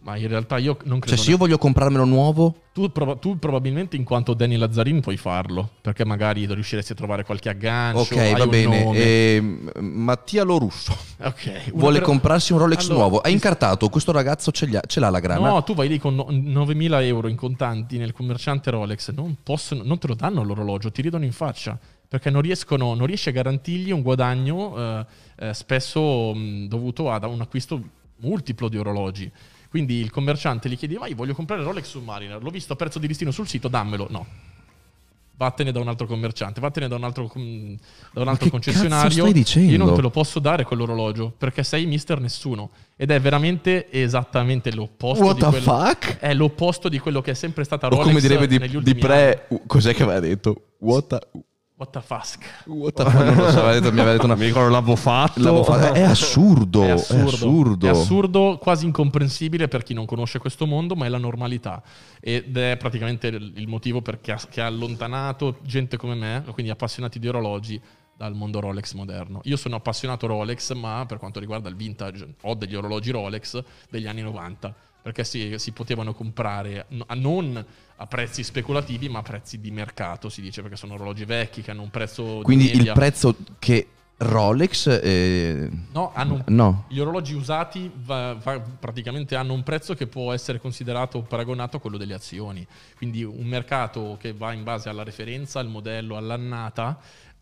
Ma in realtà io non credo... Cioè se io voglio comprarmelo nuovo... Tu, prob- tu, probabilmente in quanto Danny Lazzarin puoi farlo, perché magari riusciresti a trovare qualche aggancio. Ok, va bene. Eh, Mattia Lorusso okay. vuole per... comprarsi un Rolex allora, nuovo. Hai incartato, questo ragazzo ce, l'ha, ce l'ha la grana? No, tu vai lì con 9.000 euro in contanti nel commerciante Rolex, non, possono, non te lo danno l'orologio, ti ridono in faccia perché non, riescono, non riesce a garantirgli un guadagno eh, eh, spesso mh, dovuto ad un acquisto multiplo di orologi. Quindi il commerciante gli chiedeva, io voglio comprare Rolex Submariner, l'ho visto a prezzo di listino sul sito, dammelo. No. Vattene da un altro commerciante, vattene da un altro, da un altro concessionario. Io non te lo posso dare quell'orologio perché sei mister nessuno. Ed è veramente esattamente l'opposto. What di the quello, fuck? È l'opposto di quello che è sempre stata Rolex. O come direbbe di, di pre, anni. cos'è che aveva detto? What the, What the fuck? What the fuck? Non lo so, detto, mi aveva detto una... Ricordo l'avevo fatto. L'avevo fatto. È, assurdo, è, assurdo, è assurdo. È assurdo, quasi incomprensibile per chi non conosce questo mondo, ma è la normalità. Ed è praticamente il motivo perché ha, che ha allontanato gente come me, quindi appassionati di orologi, dal mondo Rolex moderno. Io sono appassionato Rolex, ma per quanto riguarda il vintage, ho degli orologi Rolex degli anni 90 perché si, si, potevano comprare non a prezzi speculativi ma a prezzi di mercato si dice perché sono orologi vecchi che hanno un prezzo quindi il prezzo che Rolex eh... no, hanno, no, gli orologi usati va, va, praticamente hanno un prezzo che può essere considerato paragonato a quello delle azioni. Quindi un mercato che va in base alla referenza al modello all'annata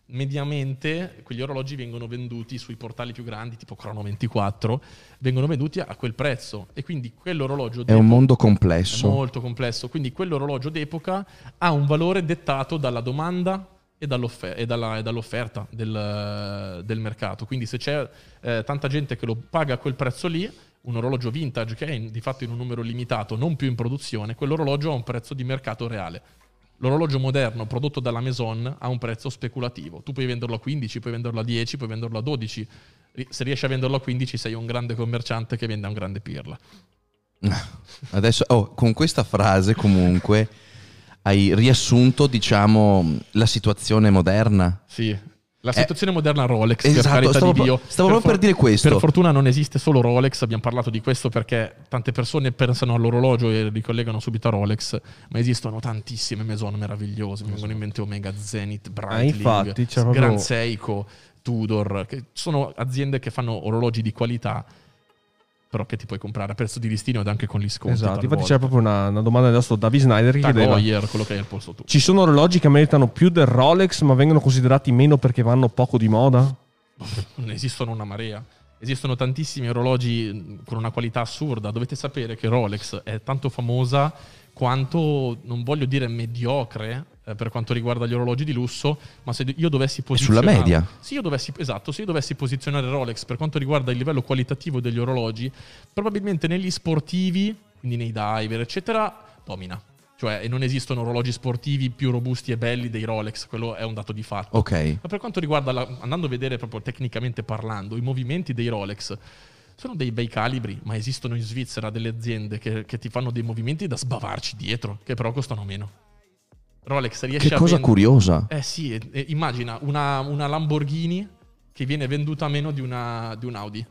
mediamente quegli orologi vengono venduti sui portali più grandi, tipo Chrono 24, vengono venduti a quel prezzo. E quindi quell'orologio è un mondo complesso. molto complesso. Quindi quell'orologio d'epoca ha un valore dettato dalla domanda e, dall'offer- e, dalla, e dall'offerta del, del, mercato. Quindi se c'è eh, tanta gente che lo paga a quel prezzo lì, un orologio vintage che è in, di fatto in un numero limitato, non più in produzione, quell'orologio ha un prezzo di mercato reale. L'orologio moderno prodotto dalla Maison ha un prezzo speculativo. Tu puoi venderlo a 15, puoi venderlo a 10, puoi venderlo a 12. Se riesci a venderlo a 15 sei un grande commerciante che vende a un grande pirla. *laughs* Adesso, oh, con questa frase comunque hai riassunto, diciamo, la situazione moderna. Sì, la eh, situazione eh, moderna Rolex, esatto, per carità stavo, di Dio. Stavo proprio per dire questo. Per fortuna non esiste solo Rolex, abbiamo parlato di questo perché tante persone pensano all'orologio e ricollegano subito a Rolex, ma esistono tantissime maison meravigliose, mi vengono in mente Omega Zenith, Breitling, ah, infatti, Gran Seiko, Tudor, che sono aziende che fanno orologi di qualità però che ti puoi comprare a prezzo di listino ed anche con gli sconti. Esatto, infatti c'era proprio una, una, domanda del nostro David Snyder che chiedeva Hoyer, quello che hai al posto tu. Ci sono orologi che meritano più del Rolex ma vengono considerati meno perché vanno poco di moda? *laughs* Ne esistono una marea. Esistono tantissimi orologi con una qualità assurda. Dovete sapere che Rolex è tanto famosa quanto, non voglio dire mediocre, eh, per quanto riguarda gli orologi di lusso, ma se io dovessi posizionare... sulla media. Se io dovessi, esatto, se io dovessi posizionare Rolex per quanto riguarda il livello qualitativo degli orologi, probabilmente negli sportivi, quindi nei diver, eccetera, domina. Cioè, non esistono orologi sportivi più robusti e belli dei Rolex, quello è un dato di fatto. Ok. Ma per quanto riguarda, la, andando a vedere proprio tecnicamente parlando, i movimenti dei Rolex, sono dei bei calibri, ma esistono in Svizzera delle aziende che, che, ti fanno dei movimenti da sbavarci dietro, che però costano meno. Rolex riesce che a... Che cosa curiosa. Eh sì, eh, immagina una, una, Lamborghini che viene venduta a meno di, una, di un Audi.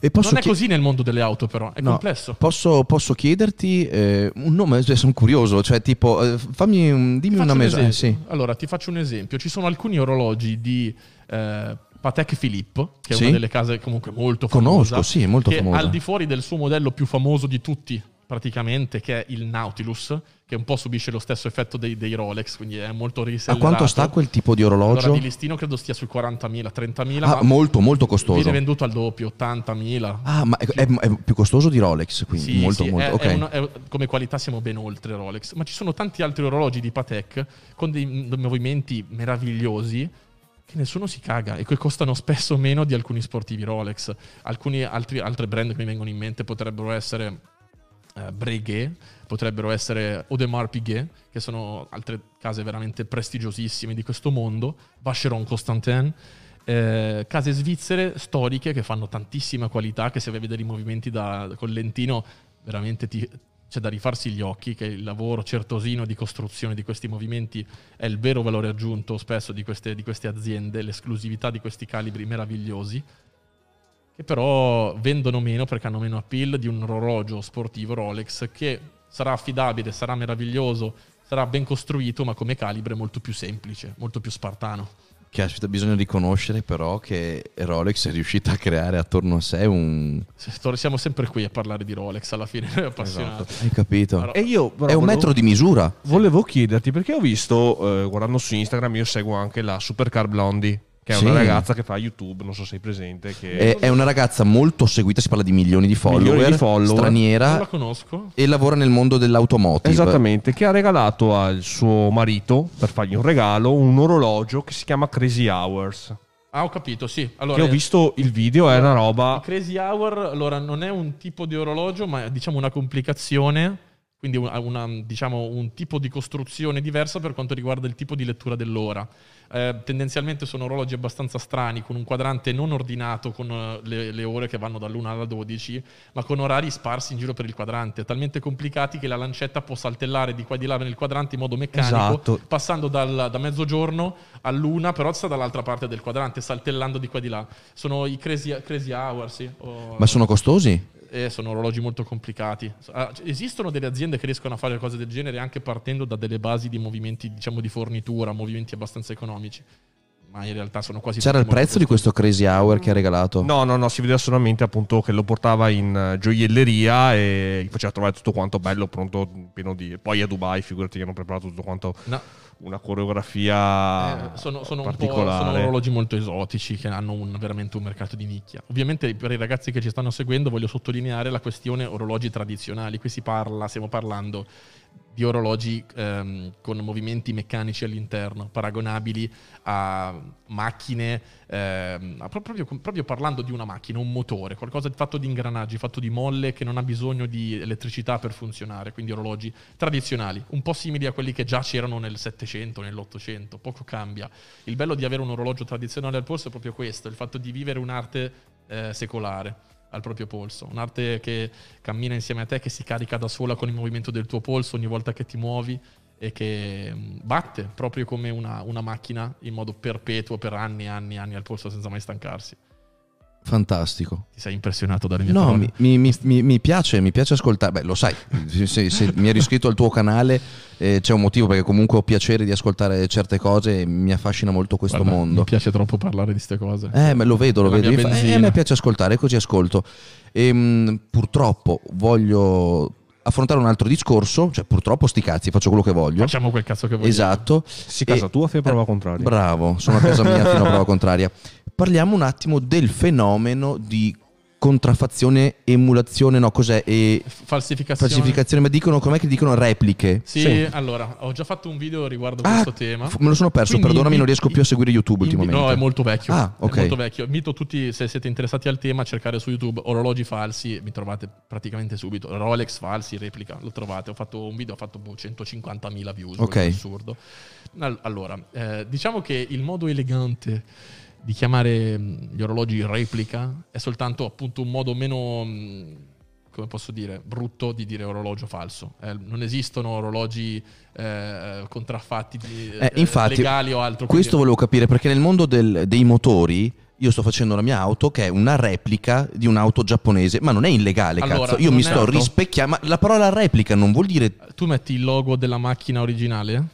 E non è così nel mondo delle auto, però è no, complesso. Posso, posso chiederti eh, un nome? Sono curioso, cioè, tipo, eh, fammi dimmi una mesa. Un eh, sì. Allora, ti faccio un esempio. Ci sono alcuni orologi di eh, Patek Philippe, che è sì? una delle case comunque molto famosa. Conosco, sì, è molto famosa. Al di fuori del suo modello più famoso di tutti, praticamente, che è il Nautilus, che un po' subisce lo stesso effetto dei, dei Rolex, quindi è molto A risellerato. quanto sta quel tipo di Allora, orologio? di listino credo stia sui 40.000, 30.000, Ah, ma molto, molto costoso. viene venduto al doppio, 80.000. Ah, ma è, è- è più costoso di Rolex, quindi Sì, molto, sì, molto. è- ok. è una- è- come qualità siamo ben oltre Rolex, ma ci sono tanti altri orologi di Patek con dei, dei movimenti meravigliosi che nessuno si caga e che costano spesso meno di alcuni sportivi Rolex. Alcuni altri altre brand che mi vengono in mente potrebbero essere eh, Breguet, potrebbero essere Audemars Piguet, che sono altre case veramente prestigiosissime di questo mondo, Vacheron Constantin, eh, case svizzere storiche che fanno tantissima qualità, che se vai a vedere i movimenti da, col lentino veramente ti- c'è da rifarsi gli occhi, che il lavoro certosino di costruzione di questi movimenti è il vero valore aggiunto spesso di queste, di queste aziende, l'esclusività di questi calibri meravigliosi che però vendono meno perché hanno meno appeal di un orologio sportivo Rolex che sarà affidabile, sarà meraviglioso, sarà ben costruito, ma come calibre molto più semplice, molto più spartano. Caspita, bisogna riconoscere però che Rolex è riuscita a creare attorno a sé un... Siamo sempre qui a parlare di Rolex alla fine, *laughs* noi appassionati. Hai capito? Però- E io però È un volevo- metro di misura. Volevo chiederti perché ho visto, eh, guardando su Instagram, io seguo anche la Supercar Blondie, che è Sì. una ragazza che fa YouTube, non so se sei presente, che È, è una ragazza molto seguita, si parla di milioni di follower, Milioni di follower. Non la straniera conosco. e lavora nel mondo dell'automotive. Esattamente, che ha regalato al suo marito, per fargli un regalo, un orologio che si chiama Crazy Hours. Ah, ho capito, sì. Allora, Che ho visto il video, è una roba... Crazy Hour allora, non è un tipo di orologio, ma è diciamo una complicazione, quindi una, una, diciamo, un tipo di costruzione diversa per quanto riguarda il tipo di lettura dell'ora. Eh, tendenzialmente sono orologi abbastanza strani, con un quadrante non ordinato con eh, le, le ore che vanno dall'1 alla 12, ma con orari sparsi in giro per il quadrante, talmente complicati che la lancetta può saltellare di qua e di là nel quadrante in modo meccanico, Esatto. passando dal- da mezzogiorno all'una, però sta dall'altra parte del quadrante, saltellando di qua e di là. Sono i crazy, crazy hour, sì. o- Ma sono costosi? Eh, sono orologi molto complicati. Ah, esistono delle aziende che riescono a fare cose del genere anche partendo da delle basi di movimenti, diciamo, di fornitura, movimenti abbastanza economici. Ma in realtà sono quasi C'era il prezzo di questo Crazy Hour che ha regalato? No, no, no, si vedeva solamente appunto che lo portava in eh, gioielleria e gli faceva trovare tutto quanto bello, pronto, pieno di... Poi a Dubai, figurati che hanno preparato tutto quanto No, una coreografia eh, sono, sono un po', particolare. sono orologi molto esotici che hanno un- veramente un mercato di nicchia. Ovviamente per i ragazzi che ci stanno seguendo voglio sottolineare la questione orologi tradizionali. Qui si parla, stiamo parlando di orologi ehm, con movimenti meccanici all'interno, paragonabili a macchine, ehm, a pro- proprio, proprio parlando di una macchina, un motore, qualcosa fatto di ingranaggi, fatto di molle che non ha bisogno di elettricità per funzionare, quindi orologi tradizionali, un po' simili a quelli che già c'erano nel 700, nell'800, poco cambia. Il bello di avere un orologio tradizionale al polso è proprio questo, il fatto di vivere un'arte eh, secolare al proprio polso, un'arte che cammina insieme a te, che si carica da sola con il movimento del tuo polso ogni volta che ti muovi e che mh, batte proprio come una, una macchina in modo perpetuo per anni e anni e anni al polso senza mai stancarsi. Fantastico. Ti sei impressionato dalle mie No, parole? mi, mi- mi- mi piace, mi piace ascoltare. Beh, lo sai, se, se- se mi ero iscritto al tuo canale eh, c'è un motivo perché comunque ho piacere di ascoltare certe cose e mi affascina molto questo Guarda, mondo. Mi piace troppo parlare di queste cose. Eh, ma lo vedo, lo la vedo. fa- eh, a me piace ascoltare, così ascolto. Ehm, purtroppo voglio affrontare un altro discorso, cioè purtroppo sti cazzi, faccio quello che voglio. Facciamo quel cazzo che vogliamo. Esatto. Sì, casa E- tua fai prova contraria. Bravo, sono a casa mia fino a prova contraria. *laughs* Parliamo un attimo del fenomeno di contraffazione, emulazione, no, cos'è? E Falsificazione. falsificazione, ma dicono com'è che dicono repliche? Sì, Sì. allora, ho già fatto un video riguardo Ah, questo tema. me lo sono perso, Quindi perdonami, invi- non riesco più a seguire YouTube invi- ultimamente. No, è molto vecchio. Ah, ok. È molto vecchio. Invito tutti, se siete interessati al tema, a cercare su YouTube orologi falsi. Mi trovate praticamente subito. Rolex falsi, replica, lo trovate. Ho fatto un video, ho fatto boh, 150.000 views. Ok. è assurdo. Al- Allora, eh, diciamo che il modo elegante di chiamare mh, gli orologi replica è soltanto appunto un modo meno... mh, come posso dire, brutto di dire orologio falso. Eh, non esistono orologi eh, contraffatti di, Eh, eh, infatti, legali o altro. Questo quindi- volevo capire perché nel mondo del- dei motori io sto facendo la mia auto che è una replica di un'auto giapponese, ma non è illegale, Allora, cazzo. Io mi sto auto? rispecchiando, ma la parola replica non vuol dire Tu metti il logo della macchina originale?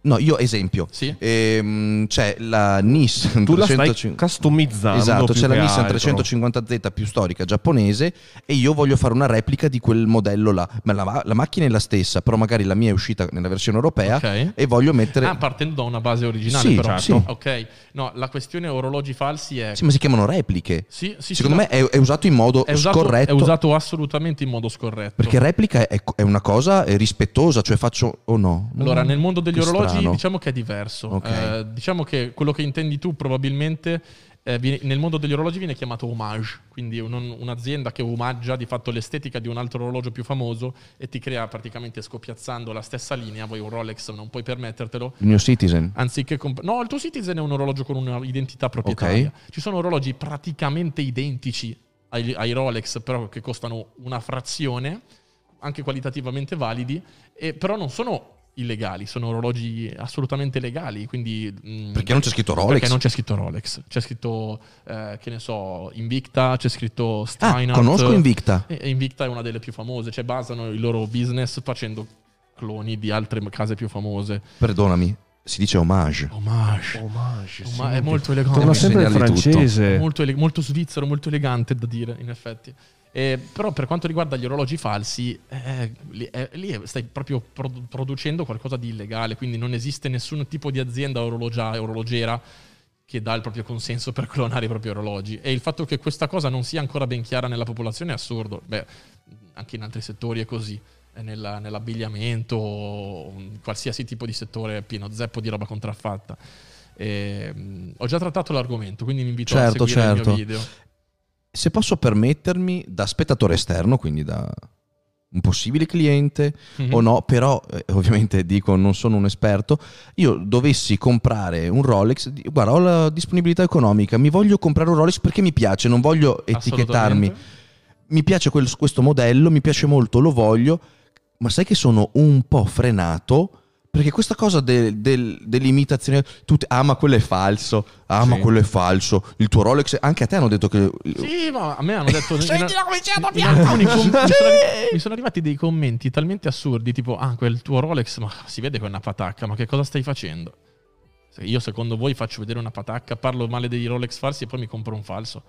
No, io esempio. Sì. Ehm, c'è la Nissan Tu la stai 350 customizzando. Esatto, c'è la Nissan altro. 350Z più storica giapponese e io voglio fare una replica di quel modello là. Ma la, la macchina è la stessa, però magari la mia è uscita nella versione europea Ok. e voglio mettere... Ah, partendo da una base originale, Sì, però. certo. sì. Ok. No, la questione orologi falsi è. Sì, ma si chiamano repliche. Sì, sì, Secondo no. me è, è usato in modo è usato, scorretto. è usato assolutamente in modo scorretto. Perché replica è, è una cosa rispettosa, cioè faccio o no? Allora, nel mondo degli orologi strano. diciamo che è diverso. Ok. Eh, diciamo che quello che intendi tu probabilmente eh, viene- nel mondo degli orologi viene chiamato homage, quindi un- un'azienda che omaggia di fatto l'estetica di un altro orologio più famoso e ti crea praticamente scopiazzando la stessa linea, voi un Rolex non puoi permettertelo, Il mio Citizen. anziché comp- no, il tuo Citizen è un orologio con un'identità proprietaria. Ci sono orologi praticamente identici ai, ai Rolex, però che costano una frazione, anche qualitativamente validi, e però non sono illegali, sono orologi assolutamente legali, quindi mm, Perché non c'è scritto Rolex? Perché non c'è scritto Rolex, c'è scritto eh, che ne so, Invicta, c'è scritto Ah, Steinhardt. conosco Invicta. E Invicta è una delle più famose, cioè basano il loro business facendo cloni di altre case più famose. Perdonami, si dice homage. Homage. Omage, sì. Ma è molto elegante. Torna sempre francese. molto, ele- molto svizzero, molto elegante da dire, in effetti. Eh, però per quanto riguarda gli orologi falsi, eh, lì, eh, lì stai proprio produ- producendo qualcosa di illegale, quindi non esiste nessun tipo di azienda orologia- orologera che dà il proprio consenso per clonare i propri orologi. E il fatto che questa cosa non sia ancora ben chiara nella popolazione è assurdo. Beh, anche in altri settori è così. Eh, nella- nell'abbigliamento, qualsiasi tipo di settore pieno zeppo di roba contraffatta. E, mh, ho già trattato l'argomento, quindi vi invito Certo, a seguire certo. il mio video. Se posso permettermi, da spettatore esterno, quindi da un possibile cliente Mhm. o no, però eh, ovviamente dico non sono un esperto, io dovessi comprare un Rolex, guarda ho la disponibilità economica, mi voglio comprare un Rolex perché mi piace, non voglio etichettarmi, mi piace quel- questo modello, mi piace molto, lo voglio, ma sai che sono un po' frenato? Perché questa cosa del- del- dell'imitazione, tutti, ah ma quello è falso, ah ma Sì. quello è falso, il tuo Rolex, anche a te hanno detto che... Sì, ma a me hanno detto. *laughs* in fianco! alcuni com- mi, Sì! mi sono arrivati dei commenti talmente assurdi, tipo, ah, quel tuo Rolex, ma si vede che è una patacca, ma che cosa stai facendo? Se Io secondo voi faccio vedere una patacca, parlo male dei Rolex falsi e poi mi compro un falso.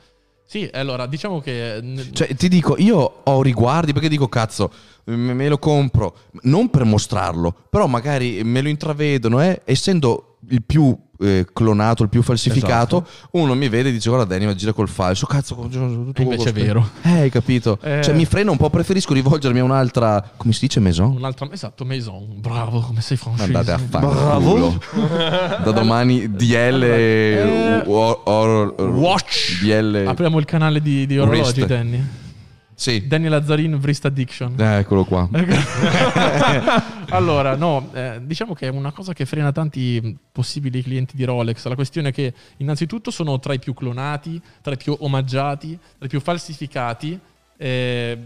Sì, allora diciamo che... n- Cioè, ti dico, io ho riguardi perché dico, cazzo, me lo compro, non per mostrarlo, però magari me lo intravedono, eh, essendo il più eh, clonato, il più falsificato, uno mi vede e dice, guarda Danny, ma gira col falso, cazzo, tutto E invece è vero. Eh, hai capito? Eh. Cioè, mi frena un po', preferisco rivolgermi a un'altra, come si dice, maison? Un'altra, esatto, Maison, bravo, come sei francese. Andate a fare Bravo. *laughs* Da domani DL Eh. or- or- or- Watch. DL Apriamo il canale di, di orologi. Danny. Sì, Danny Lazzarin, Wrist Addiction. eh, eccolo qua. *laughs* *laughs* allora, no, eh, diciamo che è una cosa che frena tanti possibili clienti di Rolex. La questione è che innanzitutto sono tra i più clonati, tra i più omaggiati, tra i più falsificati. eh,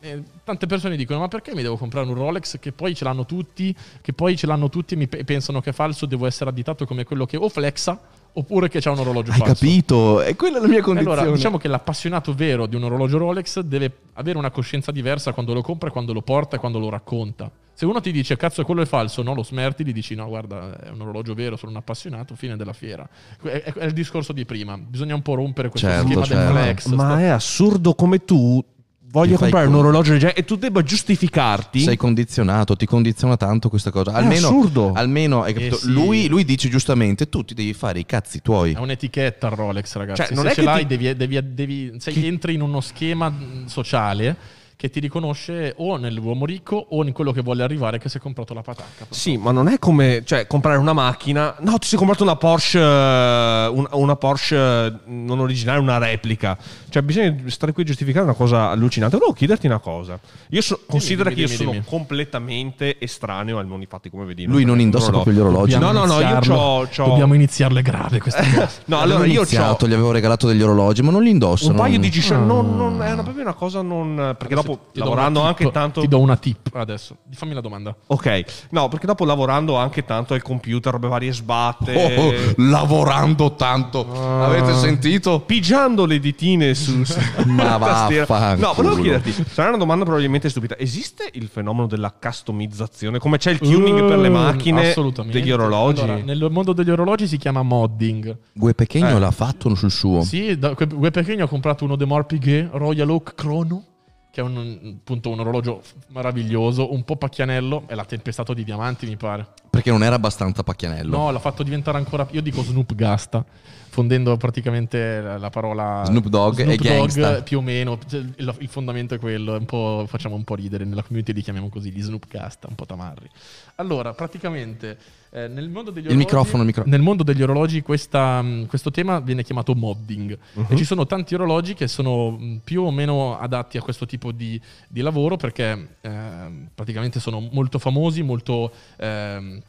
eh, tante persone dicono: Ma perché mi devo comprare un Rolex che poi ce l'hanno tutti? Che poi ce l'hanno tutti e mi pe- pensano che è falso, devo essere additato come quello che o flexa oppure che c'ha un orologio Hai falso. capito? E quella è la mia condizione. Allora, diciamo che l'appassionato vero di un orologio Rolex deve avere una coscienza diversa quando lo compra, quando lo porta e quando lo racconta. Se uno ti dice cazzo quello è falso, no, lo smerti, gli dici no, guarda, è un orologio vero, sono un appassionato, fine della fiera. È, è- è il discorso di prima, bisogna un po' rompere questo Certo, schema certo. del flex. Ma sto- è assurdo come tu fai comprare un con- orologio del genere e tu debba giustificarti. sei condizionato, ti condiziona tanto questa cosa. Almeno, assurdo. almeno hai capito? Eh sì. lui, lui dice giustamente: tu ti devi fare i cazzi tuoi. È un'etichetta il Rolex, ragazzi. Cioè, non Se è ce che l'hai, ti- devi, devi- devi- sei- entri in uno schema sociale che ti riconosce o nell'uomo ricco o in quello che vuole arrivare che si è comprato la patacca. Sì, ma non è come cioè, comprare una macchina. No, ti sei comprato una Porsche, eh, un- una Porsche eh, non originale, una replica. Cioè, bisogna stare qui a giustificare una cosa allucinante. Volevo chiederti una cosa. Io so- considero dimmi, che io dimmi, sono dimmi. completamente estraneo al mondo, infatti, come vedi. Lui non indossa proprio gli orologi. No, no, no, io c'ho- c'ho- Dobbiamo iniziarlo, è grave questa *laughs* cosa. No, allora io iniziato, ho gli avevo regalato degli orologi, ma non li indossano. un paio di Non- G-Shock. Non, non- è una- proprio una cosa non. Perché dopo dopo Ti lavorando anche tanto... Ti do una tip adesso. Fammi la domanda. Ok, no, perché dopo lavorando anche tanto al computer, robe varie sbatte... Oh, lavorando tanto. Ah. Avete sentito? Pigiando le ditine su, su *laughs* Ma vaffanculo. No, volevo chiederti, sarà una domanda probabilmente stupida. Esiste il fenomeno della customizzazione? Come c'è il tuning per le Uh, macchine assolutamente. degli orologi? Allora, nel mondo degli orologi si chiama modding. Gue Pechegno Eh. l'ha fatto sul suo. Sì, da, Gue Pechegno ha comprato uno De Mar Piguet Royal Oak Chrono, che è un, appunto un orologio meraviglioso, un po' pacchianello, e l'ha tempestato di diamanti, mi pare. Perché non era abbastanza pacchianello. No, l'ha fatto diventare ancora Io dico Snoop Gasta, fondendo praticamente la, la parola Snoop Dogg e gangsta. più o meno. Cioè, Il, fondamento è quello. un po', facciamo un po' ridere. Nella community li chiamiamo così, gli Snoop Gasta, un po' tamarri. Allora, praticamente, eh, nel mondo orologi. microfono, microfono. Nel mondo degli orologi questa, mh, questo tema viene chiamato modding. Mhm. E ci sono tanti orologi che sono mh, più o meno adatti a questo tipo di, di lavoro perché ehm, praticamente sono molto famosi, molto... ehm,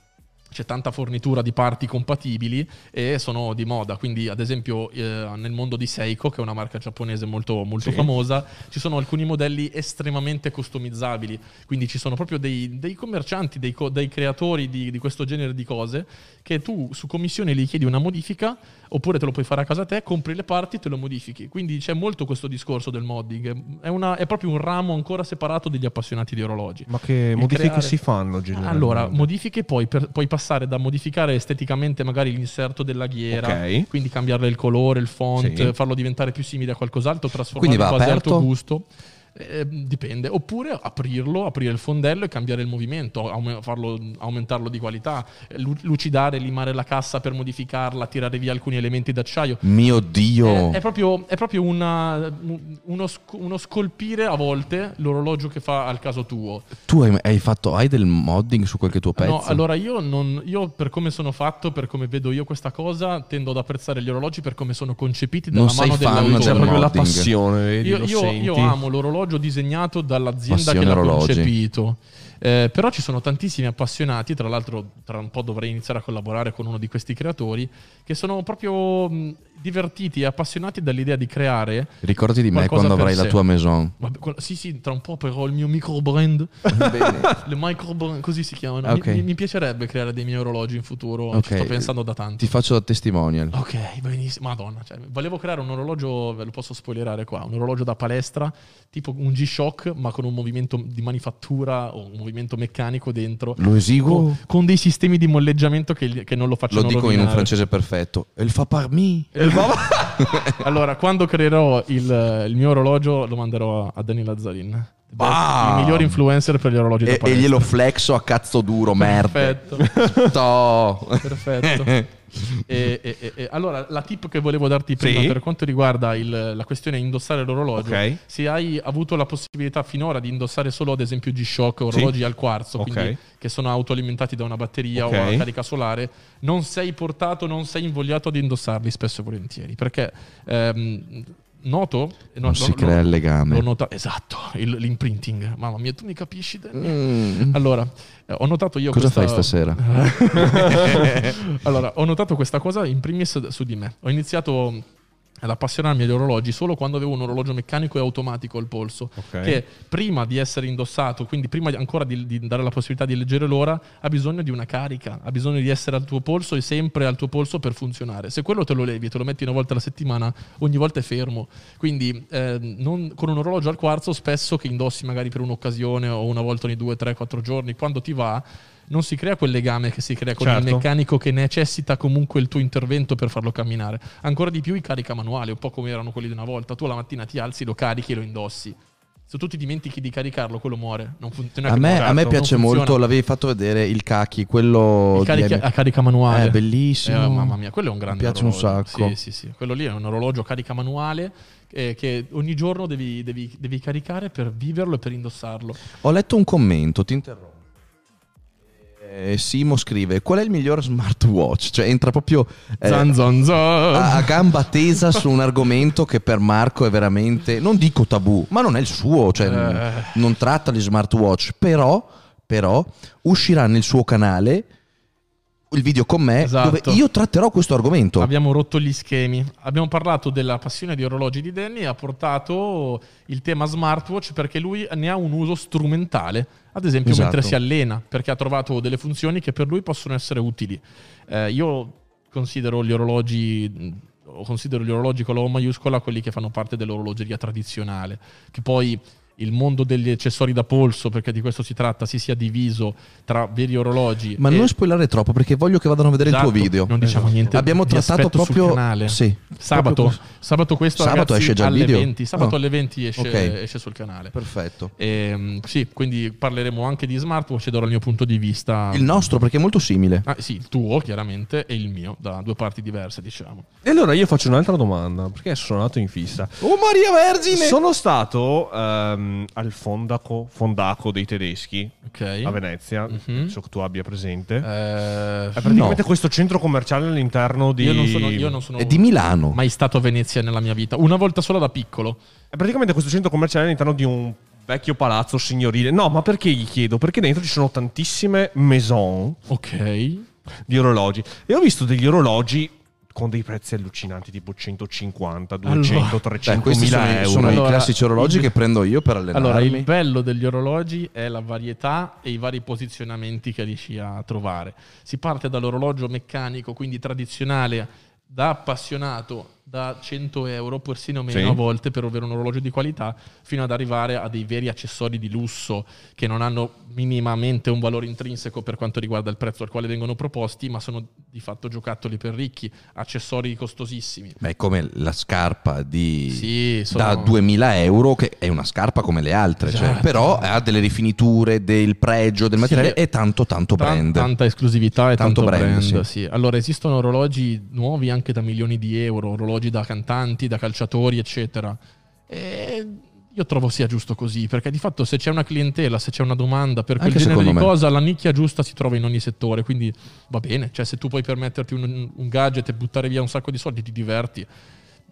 c'è tanta fornitura di parti compatibili e sono di moda. Quindi, ad esempio, eh, nel mondo di Seiko, che è una marca giapponese molto, molto Sì. famosa, ci sono alcuni modelli estremamente customizzabili. Quindi ci sono proprio dei, dei commercianti, dei, co- dei creatori di, di questo genere di cose che tu su commissione gli chiedi una modifica oppure te lo puoi fare a casa te, compri le parti e te lo modifichi. Quindi c'è molto questo discorso del modding. È, una- è proprio un ramo ancora separato degli appassionati di orologi. Ma che Il modifiche creare- si fanno generalmente? Allora, modifiche poi per- puoi passare da modificare esteticamente magari l'inserto della ghiera, Ok. quindi cambiarle il colore, il font, Sì. farlo diventare più simile a qualcos'altro, trasformarlo base aperto? al tuo gusto. Eh, dipende, oppure aprirlo, aprire il fondello e cambiare il movimento, aume- farlo, aumentarlo di qualità, eh, lu- lucidare, limare la cassa per modificarla, tirare via alcuni elementi d'acciaio. Mio Dio. È, è proprio, è proprio una- uno, sc- uno scolpire a volte l'orologio che fa al caso tuo. Tu hai, hai fatto, hai del modding su qualche tuo pezzo? No, allora io, non, io per come sono fatto, per come vedo io questa cosa, tendo ad apprezzare gli orologi per come sono concepiti dalla Non sei mano fan dell'autore. C'è del proprio la passione, vedi, Io, lo io- senti. io amo l'orologio disegnato dall'azienda Passione che l'ha orologi. concepito. Eh, però ci sono tantissimi appassionati, tra l'altro tra un po' dovrei iniziare a collaborare con uno di questi creatori, che sono proprio mh, divertiti e appassionati dall'idea di creare Ricordati di me quando avrai la sé. tua maison. Vabbè, sì, sì, tra un po' però il mio micro brand, *laughs* le micro brand, così si chiamano. Ok. Mi, mi piacerebbe creare dei miei orologi in futuro, Ok. ci sto pensando da tanto. Ti faccio da testimonial. Ok, benissimo. Madonna, cioè, volevo creare un orologio, ve lo posso spoilerare qua, un orologio da palestra, tipo un G-Shock, ma con un movimento di manifattura o un movimento meccanico dentro. Lo esiguo? Con, con dei sistemi di molleggiamento che, che non lo facciano Lo dico in un rovinare. francese perfetto. Il fa parmi. E il baba- allora, quando creerò il, il mio orologio, lo manderò a Dani Lazzarin. Il Bam! miglior influencer per gli orologi E, e glielo flexo a cazzo duro, merda. Perfetto. Perfetto. *laughs* E, e- e- allora, la tip che volevo darti prima Sì. per quanto riguarda il- la questione indossare l'orologio, Ok. se hai avuto la possibilità finora di indossare solo ad esempio G-Shock, orologi al quarzo, Ok. quindi che sono autoalimentati da una batteria Ok. o a carica solare, non sei portato, non sei invogliato ad indossarli spesso e volentieri, perché ehm, noto... Non si crea il legame. Nota- esatto, il- l'imprinting. Mamma mia, tu mi capisci? Mm. Allora, eh, ho notato io Cosa questa... fai stasera? *laughs* allora, ho notato questa cosa in primis su di me. Ho iniziato ad appassionarmi agli orologi solo quando avevo un orologio meccanico e automatico al polso, Ok. che prima di essere indossato, quindi prima ancora di, di dare la possibilità di leggere l'ora, ha bisogno di una carica, ha bisogno di essere al tuo polso e sempre al tuo polso per funzionare. Se quello te lo levi e te lo metti una volta alla settimana, ogni volta è fermo. Quindi eh, non- con un orologio al quarzo, spesso che indossi magari per un'occasione o una volta ogni due, tre, quattro giorni, quando ti va, non si crea quel legame che si crea con il Certo. meccanico che necessita comunque il tuo intervento per farlo camminare. Ancora di più i carica manuali, un po' come erano quelli di una volta. Tu la mattina ti alzi, lo carichi e lo indossi. Se tu ti dimentichi di caricarlo, quello muore. Non funziona A me, a me piace molto, l'avevi fatto vedere il kaki, quello il carica- di- a carica manuale. È bellissimo. Eh, mamma mia, quello è un grande Mi piace un orologio. sacco. Sì, sì, sì. Quello lì è un orologio a carica manuale eh, che ogni giorno devi, devi- devi caricare per viverlo e per indossarlo. Ho letto un commento, ti interrompo. Eh, Simo scrive: Qual è il miglior smartwatch? Cioè, entra proprio eh, Zan zan zan. a, a gamba tesa su un argomento che per Marco è veramente, non dico tabù, ma non è il suo, cioè Eh. non tratta di smartwatch, però, però uscirà nel suo canale il video con me Esatto. dove io tratterò questo argomento. Abbiamo rotto gli schemi. Abbiamo parlato della passione di orologi di Danny ha portato il tema smartwatch perché lui ne ha un uso strumentale. Ad esempio, Esatto. mentre si allena, perché ha trovato delle funzioni che per lui possono essere utili. Eh, io considero gli orologi. Considero gli orologi con la O maiuscola quelli che fanno parte dell'orologeria tradizionale, che poi il mondo degli accessori da polso, perché di questo si tratta, si sia diviso tra veri orologi. Ma e- non spoilerare troppo perché voglio che vadano a vedere Esatto, il tuo video. Non diciamo niente. Abbiamo di trattato aspetto sul proprio canale. Sì, Sabato, proprio sabato questo Sabato ragazzi, esce già il alle video? 20. Sabato Oh. alle 20 esce, Ok. esce sul canale. Perfetto. Ehm, sì, quindi parleremo anche di smartwatch e darò il mio punto di vista. Il nostro perché è molto simile. Ah, sì, il tuo chiaramente e il mio, da due parti diverse, diciamo. E allora io faccio un'altra domanda, perché sono andato in fissa. Oh Maria Vergine! Sono stato ehm, al fondaco, fondaco dei tedeschi Ok. a Venezia, Mhm. so che tu abbia presente. Eh, È praticamente no. questo centro commerciale all'interno di... io non sono, io non sono È di Milano. mai stato a Venezia nella mia vita. Una volta sola da piccolo. È praticamente questo centro commerciale all'interno di un vecchio palazzo signorile. No, ma perché gli chiedo? Perché dentro ci sono tantissime maison Ok. di orologi. E ho visto degli orologi con dei prezzi allucinanti, tipo 150, 200, Allora. 300 Beh, sono, mila i- euro. sono i Allora, classici orologi il- che prendo io per allenarmi. Allora, il bello degli orologi è la varietà e i vari posizionamenti che riesci a trovare. Si parte dall'orologio meccanico, quindi tradizionale, da appassionato, da 100 euro, persino meno Sì. a volte per avere un orologio di qualità, fino ad arrivare a dei veri accessori di lusso che non hanno minimamente un valore intrinseco per quanto riguarda il prezzo al quale vengono proposti, ma sono di fatto giocattoli per ricchi, accessori costosissimi. Beh, è come la scarpa di Sì, sono- da 2000 euro, che è una scarpa come le altre, cioè, Esatto. però ha delle rifiniture, del pregio, del Sì. materiale e tanto tanto Tan- brand. Tanta esclusività e Tanto tanto, brand, brand. sì. sì. Allora, esistono orologi nuovi anche da milioni di euro, orologi da cantanti, da calciatori, eccetera. E io trovo sia giusto così, perché di fatto se c'è una clientela, se c'è una domanda per quel Anche genere di me. cosa, la nicchia giusta si trova in ogni settore, quindi va bene. Cioè, se tu puoi permetterti un, un gadget e buttare via un sacco di soldi, ti diverti,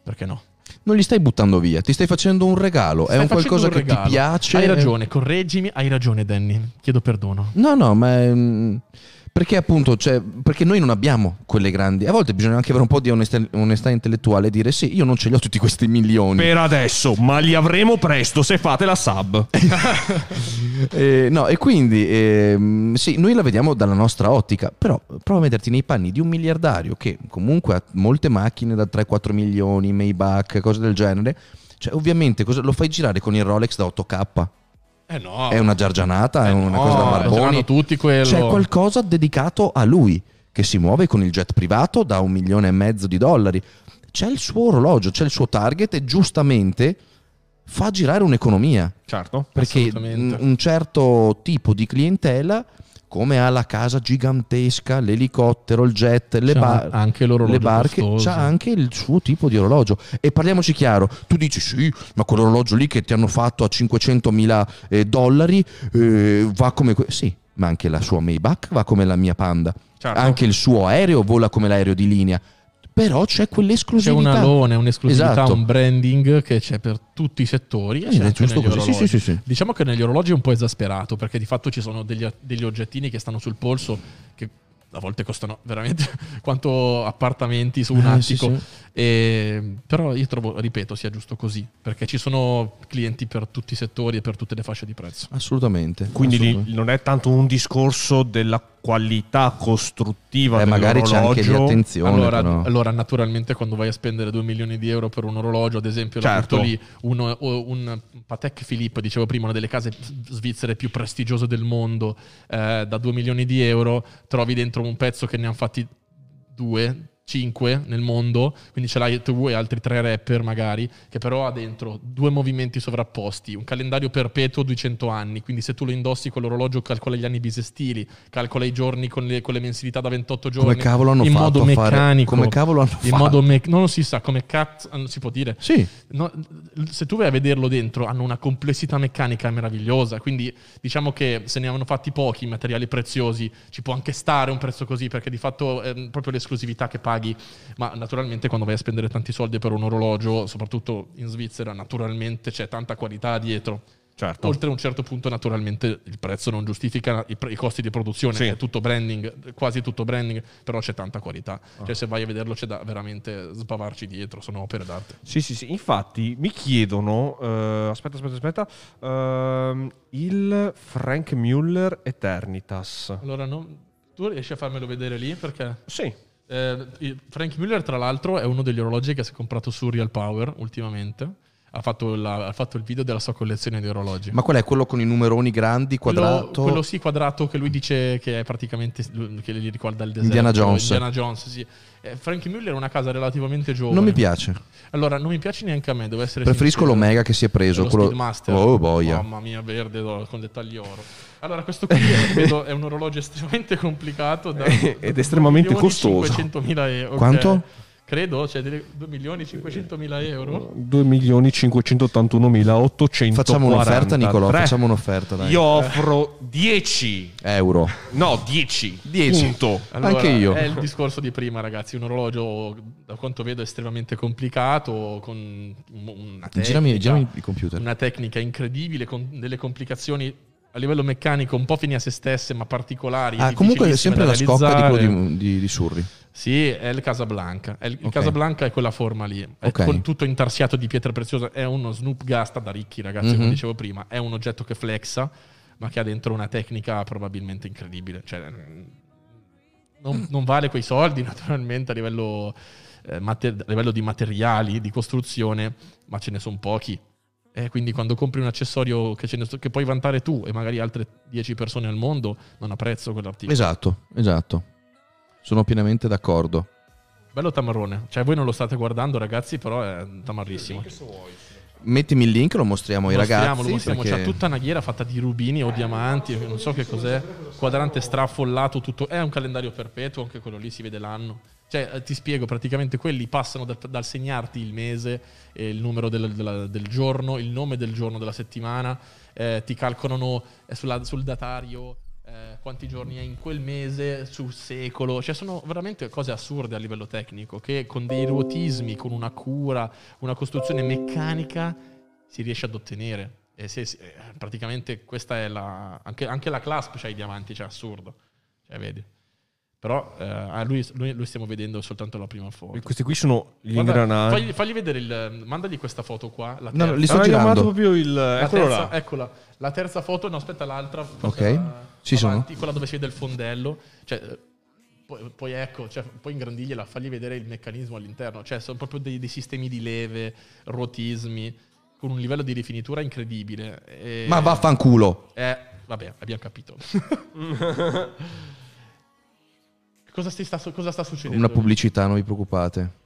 perché no? Non li stai buttando via, ti stai facendo un regalo, è Stai un facendo qualcosa un che ti piace. Hai ragione, correggimi, hai ragione Danny, chiedo perdono. No, no, ma mm, perché appunto, cioè, perché noi non abbiamo quelle grandi. A volte bisogna anche avere un po' di onestà, onestà intellettuale e dire sì, io non ce li ho tutti questi milioni. Per adesso, ma li avremo presto se fate la sub. *laughs* Eh, no, e quindi ehm, sì, noi la vediamo dalla nostra ottica, però prova a metterti nei panni di un miliardario che comunque ha molte macchine da 3-4 milioni, Maybach, cose del genere. Cioè, ovviamente cosa- lo fai girare con il Rolex da 8K. Eh no. È una giargianata, è Eh una no, cosa da ce barboni. tutti quello. C'è qualcosa dedicato a lui che si muove con il jet privato da un milione e mezzo di dollari. C'è il suo orologio, c'è il suo target e giustamente fa girare un'economia. Certo. Perché un certo tipo di clientela, come ha la casa gigantesca, l'elicottero, il jet, le, bar- anche le barche, costoso. c'ha anche il suo tipo di orologio. E parliamoci chiaro, tu dici sì, ma quell'orologio lì che ti hanno fatto a 500 mila eh, dollari eh, va come... que-". Sì, ma anche la sua Maybach va come la mia Panda. Certo. Anche il suo aereo vola come l'aereo di linea. Però c'è C'è quell'esclusività. un alone, un'esclusività, Esatto. un branding che c'è per tutti i settori. E Sì, c'è anche giusto. Sì, sì, sì, sì. Diciamo che negli orologi è un po' esasperato perché di fatto ci sono degli, degli oggettini che stanno sul polso che a volte costano veramente *laughs* quanto appartamenti su un Eh, sì, attico. sì. E- però io trovo, ripeto, sia giusto così perché ci sono clienti per tutti i settori e per tutte le fasce di prezzo. Assolutamente. Quindi lì assolutamente. non è tanto un discorso della qualità costruttiva Eh, magari c'è anche di dell'orologio. attenzione. Allora, però. allora, naturalmente, quando vai a spendere 2 milioni di euro per un orologio, ad esempio, Certo. lì, uno- un Patek Philippe, dicevo prima, una delle case svizzere più prestigiose del mondo, eh, da 2 milioni di euro, trovi dentro un pezzo che ne hanno fatti due. 5 nel mondo, quindi ce l'hai tu e altri tre rapper magari, che però ha dentro due movimenti sovrapposti, un calendario perpetuo 200 anni, quindi se tu lo indossi con l'orologio calcola gli anni bisestili, calcola i giorni con le, con le mensilità da 28 giorni, Come cavolo hanno in fatto modo a fare- meccanico, come cavolo hanno in fatto? modo mec- non si sa come cazzo si può dire. Sì, No, se tu vai a vederlo dentro, hanno una complessità meccanica meravigliosa. Quindi diciamo che se ne hanno fatti pochi materiali preziosi, ci può anche stare un prezzo così, perché di fatto è proprio l'esclusività che paghi. Ma naturalmente, quando vai a spendere tanti soldi per un orologio, soprattutto in Svizzera, naturalmente c'è tanta qualità dietro. Certo. Oltre un certo punto, naturalmente, il prezzo non giustifica i, pre- i costi di produzione, Sì. è tutto branding, quasi tutto branding, però c'è tanta qualità. Ah. Cioè, se vai a vederlo, c'è da veramente sbavarci dietro, sono opere d'arte. Sì, sì, sì. Infatti mi chiedono, eh, aspetta, aspetta, aspetta, ehm, il Frank Muller Eternitas. Allora, non- tu riesci a farmelo vedere lì? Perché Sì. Eh, Frank Muller, tra l'altro, è uno degli orologi che si è comprato su Real Power ultimamente. Ha fatto, la- ha fatto il video della sua collezione di orologi. Ma qual è quello con i numeroni grandi, Quello- quadrato? Quello, sì, quadrato, che lui dice che è praticamente che gli ricorda il deserto. Indiana Jones. Indiana Jones, sì. Eh, Frankie Muller è una casa relativamente giovane. Non mi piace. Allora, non mi piace neanche a me, devo essere Preferisco sincero. l'Omega che si è preso. Lo quello... Speedmaster. Oh, boia. Mamma mia, verde con dettagli oro. Allora, questo qui è, *laughs* vedo, è un orologio estremamente complicato. Da, *laughs* Ed estremamente costoso. 500.000 euro. Quanto? Credo, cioè 2 milioni 500 mila euro. 2 milioni 581.843. Facciamo un'offerta, Nicolò. Facciamo un'offerta, dai. Io offro 10. Euro. No, 10. 10. Punto. Allora, Anche io. È il discorso di prima, ragazzi. Un orologio, da quanto vedo, estremamente complicato, con una tecnica, Girami, girami il computer. una tecnica incredibile, con delle complicazioni a livello meccanico un po' fini a se stesse, ma particolari. Ah, comunque è sempre la scocca quello di, di, di Surri. Sì, è il Casablanca. È il, il Ok. Casablanca è quella forma lì. È Ok. con- tutto intarsiato di pietre preziose. È uno Snoop Gasta da ricchi, ragazzi, Mhm. come dicevo prima. È un oggetto che flexa, ma che ha dentro una tecnica probabilmente incredibile. Cioè, mm, non, *clears throat* non vale quei soldi, *laughs* naturalmente, a livello, eh, mater- a livello di materiali, di costruzione, ma ce ne sono pochi. E quindi quando compri un accessorio che, ce ne so- che puoi vantare tu e magari altre 10 persone al mondo, non ha prezzo quell'articolo. Esatto, esatto. Sono pienamente d'accordo. Bello tamarrone. Cioè, voi non lo state guardando, ragazzi, però è tamarrissimo. Mettimi il link, lo mostriamo ai Mostriamo, ragazzi. lo mostriamo. perché- C'ha tutta una ghiera fatta di rubini o diamanti, non so che cos'è. Quadrante straffollato, tutto. È un calendario perpetuo, anche quello lì si vede l'anno. Cioè, eh, ti spiego, praticamente quelli passano dal, dal segnarti il mese, eh, il numero del, della- del giorno, il nome del giorno della settimana, eh, ti calcolano eh, sulla- sul datario eh, quanti giorni è in quel mese, sul secolo. Cioè, sono veramente cose assurde a livello tecnico, che con dei ruotismi, con una cura, una costruzione meccanica si riesce ad ottenere. E se, se- eh, praticamente questa è la. Anche, anche la clasp c'ha i diamanti, cioè assurdo. Cioè, vedi. Però eh, a lui, lui, lui stiamo vedendo soltanto la prima foto. Questi qui sono gli Guarda, ingranaggi. fagli, fagli vedere il. Mandagli questa foto qua. La No, terza, li sto Ah, girando. proprio il... la terza- là. Eccola. La terza foto, no, aspetta l'altra. Ok. Quella- Ci sono. avanti, Quella dove si vede il fondello. Cioè, eh, poi, poi ecco, cioè, poi ingrandigliela, fagli vedere il meccanismo all'interno. Cioè, sono proprio dei, dei sistemi di leve, ruotismi, con un livello di rifinitura incredibile. E- Ma vaffanculo. eh, vabbè, abbiamo capito. *laughs* cosa, sta, cosa sta succedendo? Una pubblicità, non vi preoccupate.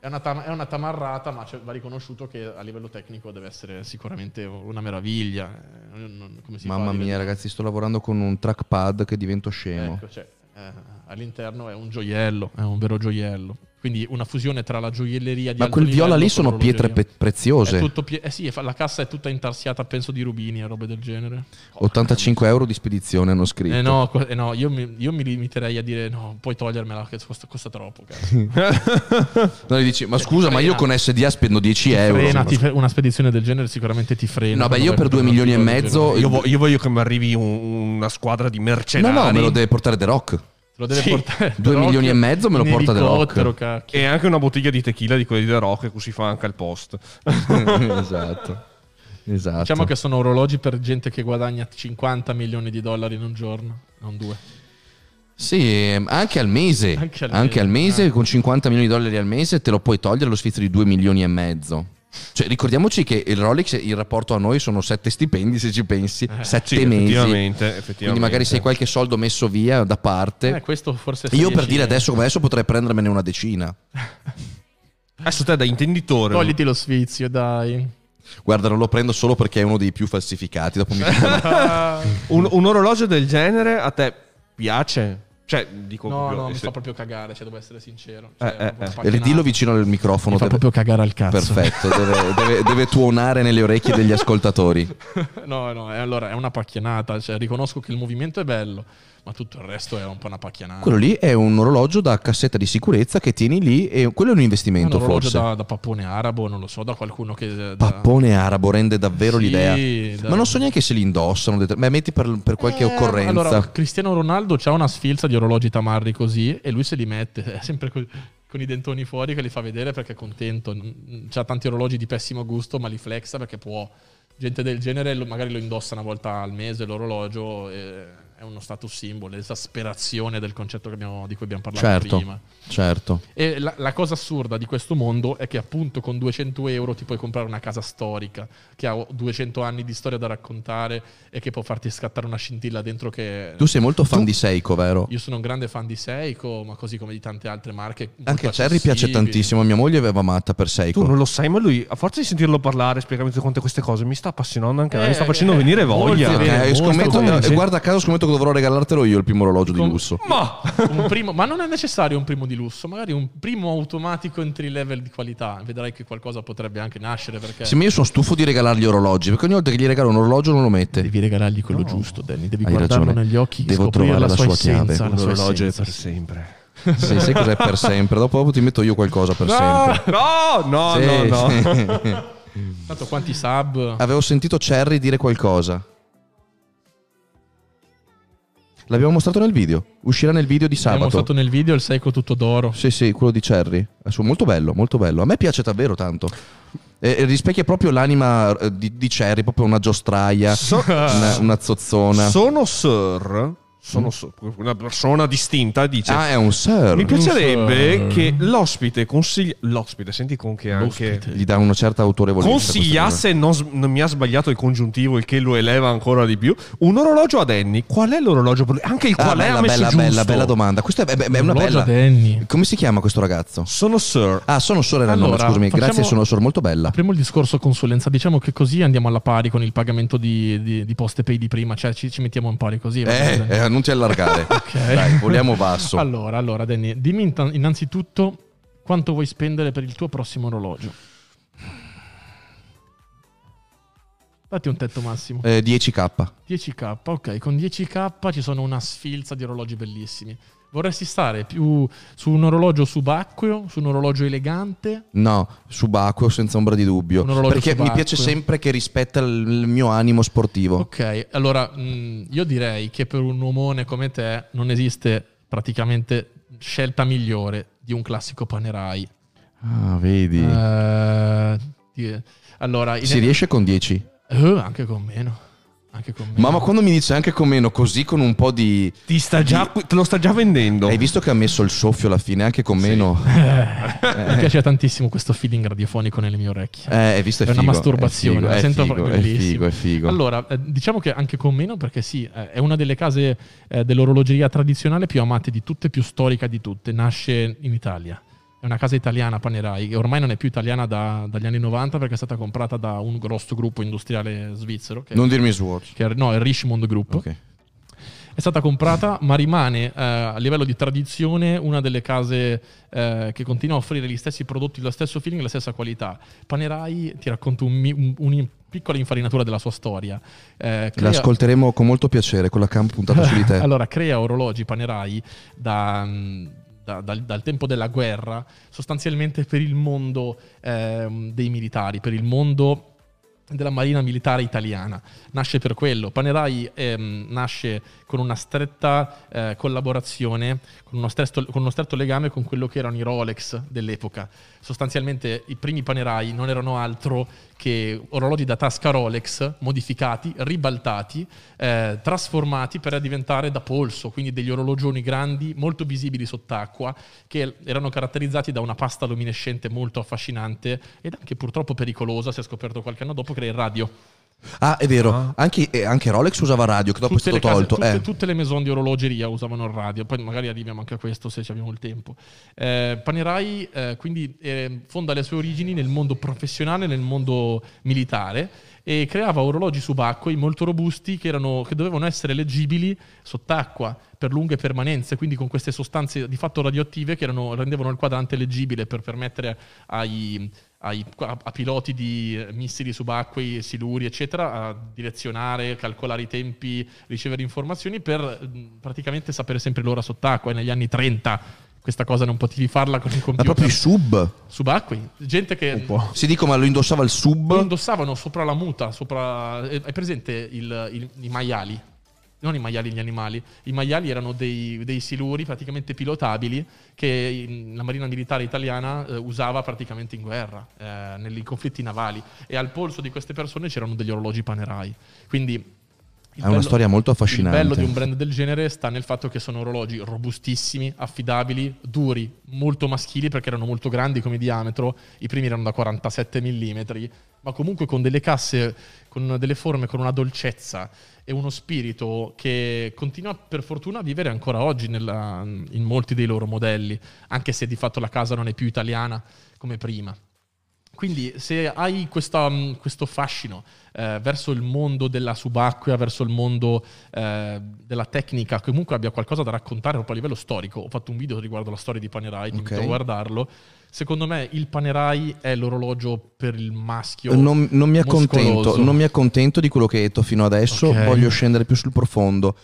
È una, tam- è una tamarrata, ma va riconosciuto che a livello tecnico deve essere sicuramente una meraviglia. Eh, non- come si fa a Mamma livello- mia, ragazzi, sto lavorando con un trackpad che divento scemo. Ecco, cioè, eh, all'interno è un gioiello, è un vero gioiello. Quindi una fusione tra la gioielleria di Ma quel viola lì sono pietre pe- preziose. È tutto pie- eh sì, la cassa è tutta intarsiata, penso, di rubini e robe del genere. 85 euro di spedizione hanno scritto. Eh no, eh no, io, mi, io mi limiterei a dire no, puoi togliermela che costa, costa troppo. *laughs* No, gli dici, ma scusa, ma io con SDA spendo 10 euro. Frena, ti fre- una spedizione del genere sicuramente ti frena. No, beh, io per 2 un milioni e mezzo. Io, vo- io voglio che mi arrivi un- una squadra di No, mercenari. no, me lo deve portare The Rock. Lo deve Sì, portare. due milioni e mezzo me lo porta The Rock. cacchio. E anche una bottiglia di tequila di quelli di The Rock, così fa anche al post. *laughs* esatto. Esatto. Diciamo che sono orologi per gente che guadagna 50 milioni di dollari in un giorno, non due. Sì, anche al mese. Anche Anche al al, mese, mese, ah. con 50 milioni di dollari al mese te lo puoi togliere lo sfizio di 2 milioni e mezzo. Cioè, ricordiamoci che il Rolex, il rapporto a noi sono 7 stipendi, se ci pensi, 7 Sì, mesi. effettivamente, effettivamente. Quindi magari se hai qualche soldo messo via da parte. Eh, questo forse Io per 10 dire adesso come adesso potrei prendermene una decina. *laughs* Adesso te da intenditore. Togliti lo sfizio, dai. Guarda, non lo prendo solo perché è uno dei più falsificati. Dopo mi *laughs* Un, un orologio del genere a te piace? Cioè, dico No, proprio- no, mi se- fa proprio cagare, cioè, devo essere sincero. Eh, Cioè, eh, eh. Ridillo vicino al microfono. Mi fa deve- proprio cagare al cazzo. Perfetto, deve, *laughs* deve- deve tuonare nelle orecchie degli ascoltatori. *laughs* no, no, allora è una pacchianata. Cioè, riconosco che il movimento è bello, ma tutto il resto è un po' una pacchianata. Quello lì è un orologio da cassetta di sicurezza che tieni lì e quello è un investimento un orologio forse. da, da pappone arabo, non lo so, da qualcuno che... da- Pappone arabo rende davvero Sì, l'idea. da- Ma non so neanche se li indossano. Beh, metti per, per qualche Eh, occorrenza. Allora, Cristiano Ronaldo ha una sfilza di orologi tamarri così e lui se li mette, *laughs* è sempre co- con i dentoni fuori che li fa vedere perché è contento. C'ha tanti orologi di pessimo gusto, ma li flexa perché può. Gente del genere magari lo indossa una volta al mese l'orologio, e è uno status symbol, esasperazione del concetto che abbiamo- di cui abbiamo parlato certo, prima. certo. E la, la cosa assurda di questo mondo è che appunto con 200 euro ti puoi comprare una casa storica che ha 200 anni di storia da raccontare e che può farti scattare una scintilla dentro che... Tu sei molto fan di Seiko, vero? Io sono un grande fan di Seiko, ma così come di tante altre marche. molto Anche a Cherry piace tantissimo. Mia moglie aveva matta per Tu Seiko. non lo sai, ma lui, a forza di sentirlo parlare, spiegarmi tutte quante queste cose, mi sta appassionando anche a me, mi sta Eh, facendo eh, venire molto voglia. bene. Ok, molto scommetto, eh, sì. guarda caso, scommetto dovrò regalartelo io il primo orologio di lusso. Ma *laughs* Un primo, ma non è necessario un primo di lusso, magari un primo automatico entry level di qualità. Vedrai che qualcosa potrebbe anche nascere perché... Sì, ma io sono stufo di regalargli orologi perché ogni volta che gli regalo un orologio non lo mette. Devi regalargli quello giusto, Danny. Devi Hai guardarlo ragione. negli occhi, Devo trovare la, la sua, sua essenza. chiave. l'orologio è essenza, per sempre. *laughs* Sì, sai cos'è per sempre? Dopo, dopo ti metto io qualcosa per No, sempre. no, no, Sì, no, no. sì. Tanto quanti sub... Avevo sentito Cherry dire qualcosa. L'abbiamo mostrato nel video. Uscirà nel video di Abbiamo sabato. mostrato nel video il Seiko tutto d'oro. Sì, sì, quello di Cherry. È su- molto bello, molto bello. A me piace davvero tanto. E, e rispecchia proprio l'anima eh, di, di Cherry, proprio una giostraia, So- una, una zozzona. Sono Sir, sono Sir, una persona distinta, dice... ah, è un sir. Mi piacerebbe Sir. che l'ospite consiglia... L'ospite, senti con che anche... L'ospite. Gli dà una certa autorevolezza. Consigliasse, non, s- non mi ha sbagliato il congiuntivo, il che lo eleva ancora di più, un orologio a Danny. Qual è l'orologio? per lui? Anche il Ah, qual è bella, ha messo bella, giusto. bella, bella domanda. Questa è, è- è una Orologio bella. Danny. Come si chiama questo ragazzo? Sono Sir. Ah, sono sorella il nome, Allora, scusami. facciamo- Grazie, sono sor molto bella. Apriamo il discorso consulenza. Diciamo che così andiamo alla pari con il pagamento di, di, di poste pay di prima. Cioè ci, ci mettiamo in pari così. va Eh, bene? eh, non ti allargare. *laughs* Ok. Dai, vogliamo basso. Allora, allora, Danny, dimmi innanzitutto quanto vuoi spendere per il tuo prossimo orologio. Datti un tetto massimo. Eh, 10k. 10k, ok, con 10k ci sono una sfilza di orologi bellissimi. Vorresti stare più su un orologio subacqueo, su un orologio elegante? No, subacqueo senza ombra di dubbio. Un Perché mi subacqueo. piace sempre che rispetta il, mio animo sportivo. Ok, allora mh, io direi che per un uomone come te non esiste praticamente scelta migliore di un classico Panerai. Ah, vedi. Di- allora, si riesce con 10. Eh, anche con meno. Anche con meno. Mamma, quando mi dice anche con meno, così con un po' di. Ti sta già, te lo sta già vendendo. Hai visto che ha messo il soffio alla fine, anche con meno. *laughs* Mi piace tantissimo questo feeling radiofonico nelle mie orecchie. Eh, hai visto? È, È una figo, masturbazione, È figo, sento è figo, è figo, è figo. Allora, eh, diciamo che anche con meno, perché sì, eh, è una delle case eh, dell'orologeria tradizionale più amate di tutte, più storica di tutte. Nasce in Italia. È una casa italiana, Panerai, che ormai non è più italiana da- dagli anni 90 perché è stata comprata da un grosso gruppo industriale svizzero. Non dirmi Swatch. che è- no, è il Richmond Group. Ok. È stata comprata, ma rimane eh, a livello di tradizione una delle case eh, che continua a offrire gli stessi prodotti, lo stesso feeling, la stessa qualità. Panerai, ti racconto un, un- una piccola infarinatura della sua storia. Eh, crea- L'ascolteremo con molto piacere con la cam puntata *laughs* su di te. allora, crea orologi Panerai da, mm, da- dal, dal tempo della guerra, sostanzialmente per il mondo ehm, dei militari, per il mondo della marina militare italiana. Nasce per quello. Panerai ehm, nasce con una stretta eh, collaborazione, con uno, stretto, con uno stretto legame con quello che erano i Rolex dell'epoca. Sostanzialmente i primi Panerai non erano altro che orologi da tasca Rolex modificati, ribaltati, eh, trasformati per diventare da polso, quindi degli orologioni grandi, molto visibili sott'acqua, che erano caratterizzati da una pasta luminescente molto affascinante ed anche purtroppo pericolosa, si è scoperto qualche anno dopo, che era il radio. Ah, è vero. Anche, eh, anche Rolex usava radio, che dopo Tutte è stato case- tolto. tutte, eh. tutte le maison di orologeria usavano il radio, poi magari arriviamo anche a questo se abbiamo il tempo. Eh, Panerai eh, quindi eh, fonda le sue origini nel mondo professionale, nel mondo militare e creava orologi subacquei molto robusti che, erano- che dovevano essere leggibili sott'acqua per lunghe permanenze, quindi con queste sostanze di fatto radioattive che erano- rendevano il quadrante leggibile per permettere ai, ai- a, a piloti di missili subacquei, siluri, eccetera, a direzionare, calcolare i tempi, ricevere informazioni per mh, praticamente sapere sempre l'ora sott'acqua. E negli anni 30 questa cosa non potevi farla con il Ma computer. proprio i sub? subacquei, gente che Si dico, ma lo indossava il lo sub? indossavano sopra la muta, sopra... eh, Hai presente il- il- i maiali? Non i maiali gli animali, i maiali erano dei, dei siluri praticamente pilotabili che la Marina Militare Italiana eh, usava praticamente in guerra, eh, nei conflitti navali e al polso di queste persone c'erano degli orologi Panerai. Quindi il È una storia molto affascinante. Il bello di un brand del genere sta nel fatto che sono orologi robustissimi, affidabili, duri, molto maschili perché erano molto grandi come diametro. I primi erano da 47 mm, ma comunque con delle casse, con delle forme, con una dolcezza e uno spirito che continua per fortuna a vivere ancora oggi nella- in molti dei loro modelli, anche se di fatto la casa non è più italiana come prima. Quindi se hai questa, mh, questo fascino eh, verso il mondo della subacquea, verso il mondo eh, della tecnica, comunque abbia qualcosa da raccontare proprio a livello storico, ho fatto un video riguardo la storia di Panerai, ti invito a guardarlo. Secondo me il Panerai è l'orologio per il maschio. Non, non mi accontento, non mi accontento di quello che hai detto fino adesso, Ok. voglio scendere più sul profondo.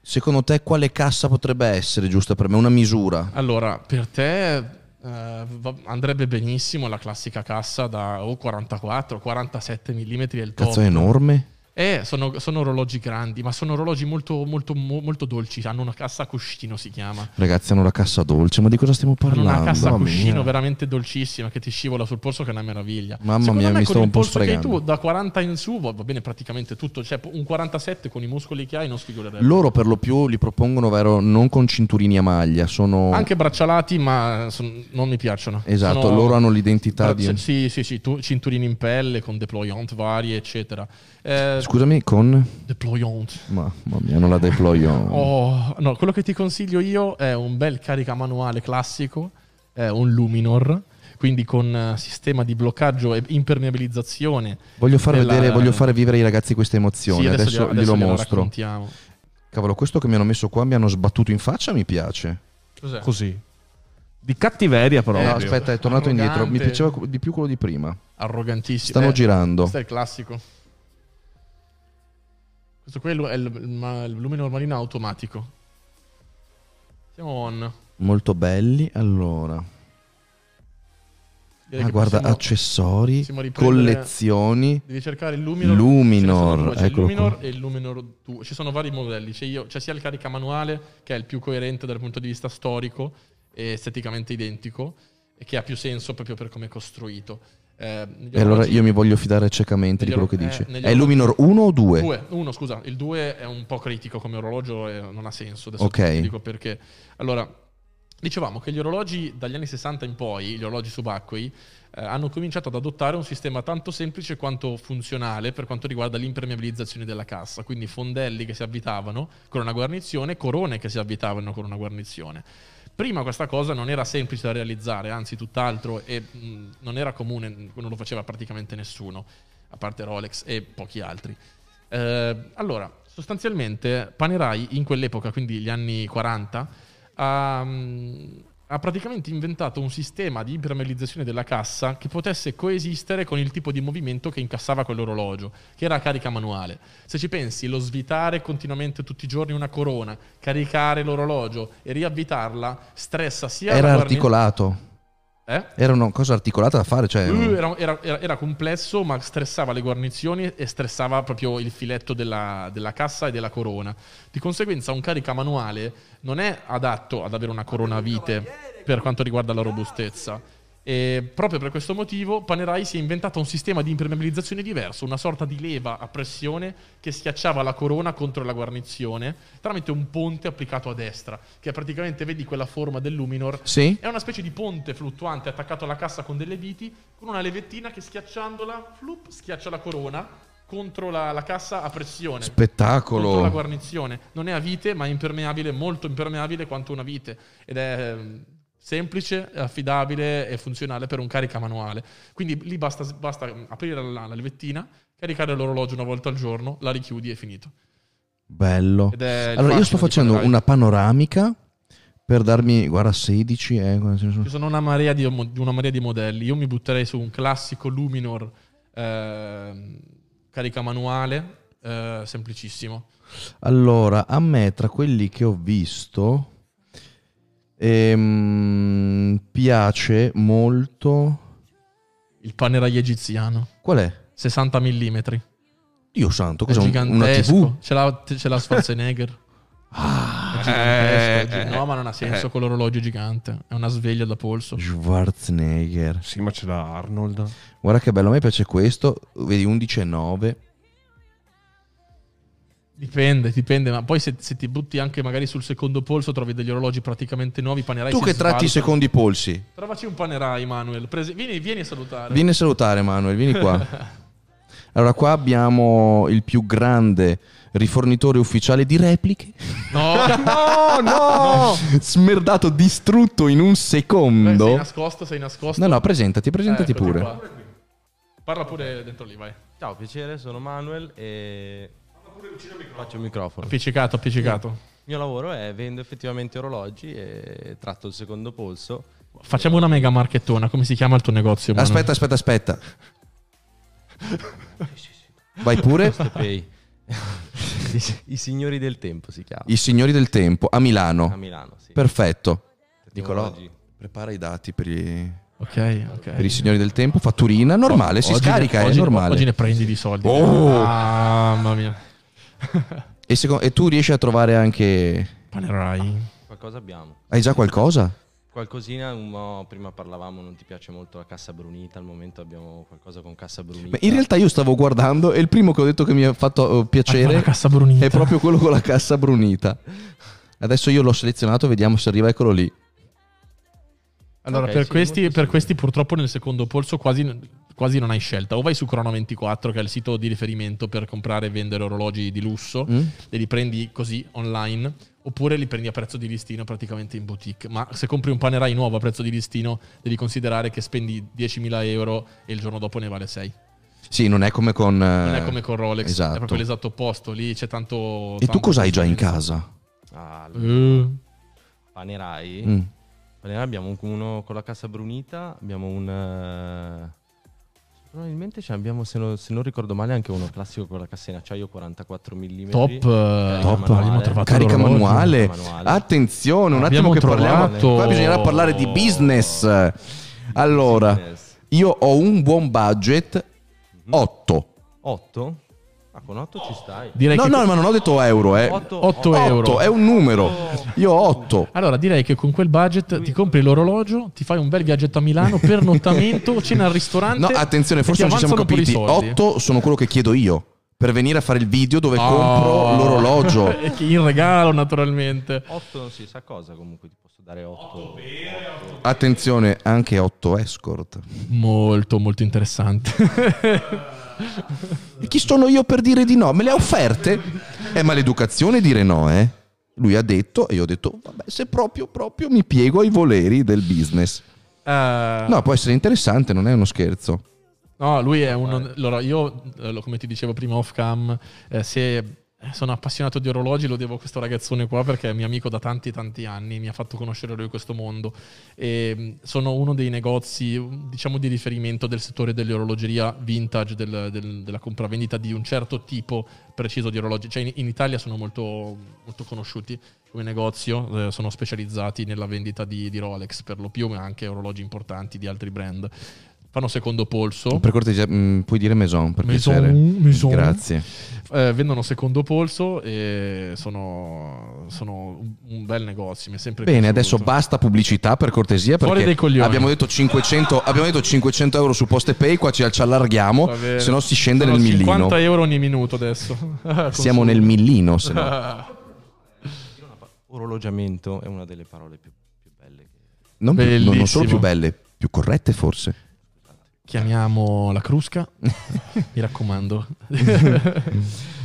Secondo te quale cassa potrebbe essere giusta per me? Una misura? Allora, per te va- andrebbe benissimo la classica cassa da o 44, 47 mm è il top. Cazzo è enorme? Eh, sono, sono orologi grandi, ma sono orologi molto, molto, mo- molto dolci. Hanno una cassa a cuscino, si chiama. Ragazzi hanno la cassa dolce, ma di cosa stiamo Hanno parlando? una cassa a cuscino mia. veramente dolcissima che ti scivola sul polso, che è una meraviglia. Mamma Secondo mia, me, mi il un po' sfregando. tu, da 40 in su, va va bene praticamente tutto. Cioè, un 47 con i muscoli che hai non sfigurerebbe. Loro per lo più li propongono, vero, non con cinturini a maglia, sono... Anche braccialati, ma son- non mi piacciono. Esatto, Sono- loro hanno l'identità Bra- di... Sì, sì, sì, tu- cinturini in pelle con deployant varie, eccetera. Eh, Scusami, con... deployant. Ma, mamma mia, non la deployo. *laughs* Oh, no, quello che ti consiglio io è un bel caricamanuale classico, è un Luminor, quindi con eh, sistema di bloccaggio e impermeabilizzazione. Voglio far della- vedere, voglio fare vivere ai ragazzi queste emozioni. Sì, adesso glielo- glielo glielo mostro. raccontiamo. Cavolo, questo che mi hanno messo qua mi hanno sbattuto in faccia, mi piace. Cos'è? Così. Di cattiveria però. Eh, No, aspetta, è tornato indietro. Mi Arrogante. piaceva di più quello di prima. Arrogantissimo. Stanno Eh, girando. Questo è il classico. Questo qui è il, il- il Luminor Marina automatico. Siamo on. Molto belli. Allora, Direi ah, guarda, possiamo- accessori, possiamo collezioni. Devi cercare il Luminor. Luminor, c'è il Luminor e il Luminor 2. Ci sono vari modelli. C'è, io- c'è sia il caricamanuale, che è il più coerente dal punto di vista storico e esteticamente identico, e che ha più senso proprio per come è costruito. Eh, E allora io mi voglio fidare ciecamente di quello che eh, negli È Luminor 1 o 2? Due, uno scusa, il 2 è un po' critico come orologio e non ha senso. Adesso Ok. ti dico perché. Allora, dicevamo che gli orologi dagli anni 60 in poi, gli orologi subacquei, eh, hanno cominciato ad adottare un sistema tanto semplice quanto funzionale per quanto riguarda l'impermeabilizzazione della cassa, quindi fondelli che si avvitavano con una guarnizione, corone che si avvitavano con una guarnizione. Prima questa cosa non era semplice da realizzare, anzi tutt'altro, e mh, non era comune, non lo faceva praticamente nessuno, a parte Rolex e pochi altri. Eh, allora, sostanzialmente Panerai in quell'epoca, quindi gli anni 40, ha, ha praticamente inventato un sistema di impermeabilizzazione della cassa che potesse coesistere con il tipo di movimento che incassava quell'orologio, che era a carica manuale. Se ci pensi, lo svitare continuamente tutti i giorni una corona, caricare l'orologio e riavvitarla, stressa sia la Era guarni- articolato. Eh? Era una cosa articolata da fare, cioè... Uh, era, era- era- era complesso, ma stressava le guarnizioni e stressava proprio il filetto della, della cassa e della corona. Di conseguenza, un carica manuale non è adatto ad avere una corona vite per quanto riguarda la robustezza. E proprio per questo motivo, Panerai si è inventato un sistema di impermeabilizzazione diverso, una sorta di leva a pressione che schiacciava la corona contro la guarnizione tramite un ponte applicato a destra, che praticamente vedi quella forma del Luminor Sì? è una specie di ponte fluttuante attaccato alla cassa con delle viti, con una levettina che schiacciandola, flup, schiaccia la corona contro la, la cassa a pressione. Contro la Spettacolo. guarnizione. Non è a vite, ma è impermeabile, molto impermeabile quanto una vite. Ed è ehm, semplice, affidabile e funzionale per un carica manuale. Quindi lì basta, basta aprire la, la levettina, caricare l'orologio una volta al giorno, la richiudi e è finito. Bello. Ed è Allora, io sto facendo una panoramica per darmi, guarda, 16, eh, Ci sono una marea di, una marea di modelli. Io mi butterei su un classico Luminor ehm, carica manuale, eh, semplicissimo. Allora, a me tra quelli che ho visto ehm, piace molto... Il panerai egiziano, Qual è? 60 mm. Dio santo, È cos'è? un- Una gigantesco. TV? Ce l'ha, ce l'ha Schwarzenegger. *laughs* Ah, È eh, no, ma non ha senso con l'orologio gigante. È una sveglia da polso. Schwarzenegger. Sì, ma ce l'ha Arnold. Guarda che bello, a me piace questo. Vedi, 11,9. Dipende, dipende, ma poi se, se ti butti anche magari sul secondo polso trovi degli orologi praticamente nuovi, panerai Tu che tratti i secondi polsi. Trovaci un panerai, Manuel. Prese- vieni, vieni a salutare. Vieni a salutare, Manuel, vieni qua. *laughs* Allora, qua abbiamo il più grande rifornitore ufficiale di repliche. No, *laughs* No, no! Smerdato, distrutto in un Beh, sei secondo. nascosto, sei nascosto. No, no, presentati, presentati Eccoti pure. qua. Parla pure dentro lì, vai. Ciao, piacere, sono Manuel e faccio il microfono. Appiccicato, appiccicato. Il mio lavoro è vendo effettivamente orologi e tratto il secondo polso. Facciamo una mega marchettona. Come si chiama il tuo negozio? Manuel? Aspetta, aspetta, aspetta. Vai pure. *laughs* I, signori del tempo si chiama. I signori del tempo a A Milano. Milano, sì. Perfetto. Nicolò, orologi. prepara i dati per i, Ok, ok. per i signori del tempo. Fatturina normale, si Oggi scarica, ne- è oggi- normale. Oggi ne prendi di soldi. Oh! Ah, mamma mia. E, seco- e tu riesci a trovare anche... Panerai. Qualcosa abbiamo. Hai già qualcosa? Qualcosina, un po' prima parlavamo, non ti piace molto la cassa brunita, al momento abbiamo qualcosa con cassa brunita. Beh, in realtà io stavo guardando e il primo che ho detto che mi ha fatto eh, piacere è proprio quello con la cassa brunita. Adesso io l'ho selezionato, vediamo se arriva, eccolo lì. Allora, Ok, per, sì, questi, per questi purtroppo nel secondo polso quasi, quasi non hai scelta. O vai su Crono24, che è il sito di riferimento per comprare e vendere orologi di lusso, Mm? e li prendi così online, oppure li prendi a prezzo di listino praticamente in boutique. Ma se compri un panerai nuovo a prezzo di listino, devi considerare che spendi 10.000 euro e il giorno dopo ne vale 6. Sì, non è come con... Non è come con Rolex, esatto. è proprio l'esatto opposto. Lì c'è tanto. E tu cosa hai già in casa? Ah, Eh, Panerai. Mm. Panerai abbiamo uno con la cassa brunita, abbiamo un... Probabilmente ce abbiamo, se non, se non ricordo male, anche uno classico con la cassa in acciaio 44 mm. top, eh, Top. abbiamo trovato Carica manuale. Manuale. Attenzione, un Abbiamo attimo che parliamo. Qua bisognerà parlare di business. Allora, Business. io ho un buon budget 8. 8? Ah, con 8 ci stai. Direi No, che no, ma non ho detto euro, eh. 8, 8 euro. 8 è un numero. Io ho 8. Allora direi che con quel budget ti compri l'orologio, ti fai un bel viaggetto a Milano, *laughs* pernottamento, cena al ristorante. No, attenzione, forse non ci siamo capiti. soldi. 8 sono quello che chiedo io per venire a fare il video dove Oh. compro l'orologio. *laughs* E che in regalo naturalmente. 8 non si sa cosa, comunque ti posso dare 8. Attenzione, anche 8 escort. Molto molto interessante. *laughs* E chi sono io per dire di no? Me le ha offerte? È maleducazione dire no, eh? Lui ha detto e io ho detto, vabbè, se proprio, proprio mi piego ai voleri del business. Eh, No, può essere interessante, non è uno scherzo. No, lui è uno. Allora, io, eh, come ti dicevo prima off cam, eh, se sono appassionato di orologi, lo devo a questo ragazzone qua perché è mio amico da tanti tanti anni, mi ha fatto conoscere lui questo mondo. E mh, sono uno dei negozi, diciamo, di riferimento del settore dell'orologeria vintage, del- del- della compravendita di un certo tipo preciso di orologi. Cioè, in, in Italia sono molto, molto conosciuti come negozio, eh, sono specializzati nella vendita di, di Rolex per lo più, ma anche orologi importanti di altri brand. Fanno secondo polso. Per cortesia, mh, puoi dire Maison, per Maison, piacere. Maison. Grazie. Eh, vendono secondo polso e sono, sono un- bel negozio. Mi è sempre Bene, piaciuto. adesso basta pubblicità per cortesia Fuori perché dai coglioni. abbiamo detto, 500, abbiamo detto 500 euro su Poste Pay, qua ci, ci allarghiamo, se no si scende Sono nel millino. 50 euro ogni minuto adesso. *laughs* Siamo nel millino, se no. *laughs* Orologiamento è una delle parole più, più belle. Che... Non, più- non- solo più belle, più corrette forse. Chiamiamo la Crusca. *laughs* Mi raccomando. *laughs*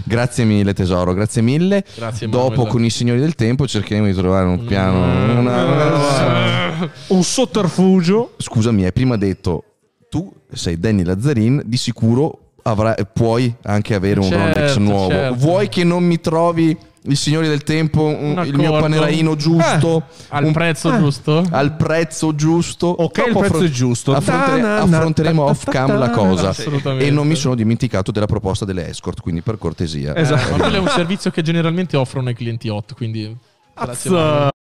Grazie mille tesoro, grazie mille. Grazie, Dopo con i signori del tempo cercheremo di trovare un piano. Mm. una- un sotterfugio. Scusami, hai prima detto tu sei Danny Lazzarin, di sicuro avrai- puoi anche avere un Certo, Rolex nuovo. certo. Vuoi che non mi trovi i signori del tempo, un- il mio paneraino giusto, Al un- prezzo giusto? al prezzo giusto. Ok, il Dopo prezzo affron- è giusto. affrontere- Ta-na-na, affronteremo off cam la cosa. Assolutamente. E non mi sono dimenticato della proposta delle escort, quindi per cortesia. Esatto. Eh, ma quello è un *laughs* servizio che generalmente offrono ai clienti hot, quindi... grazie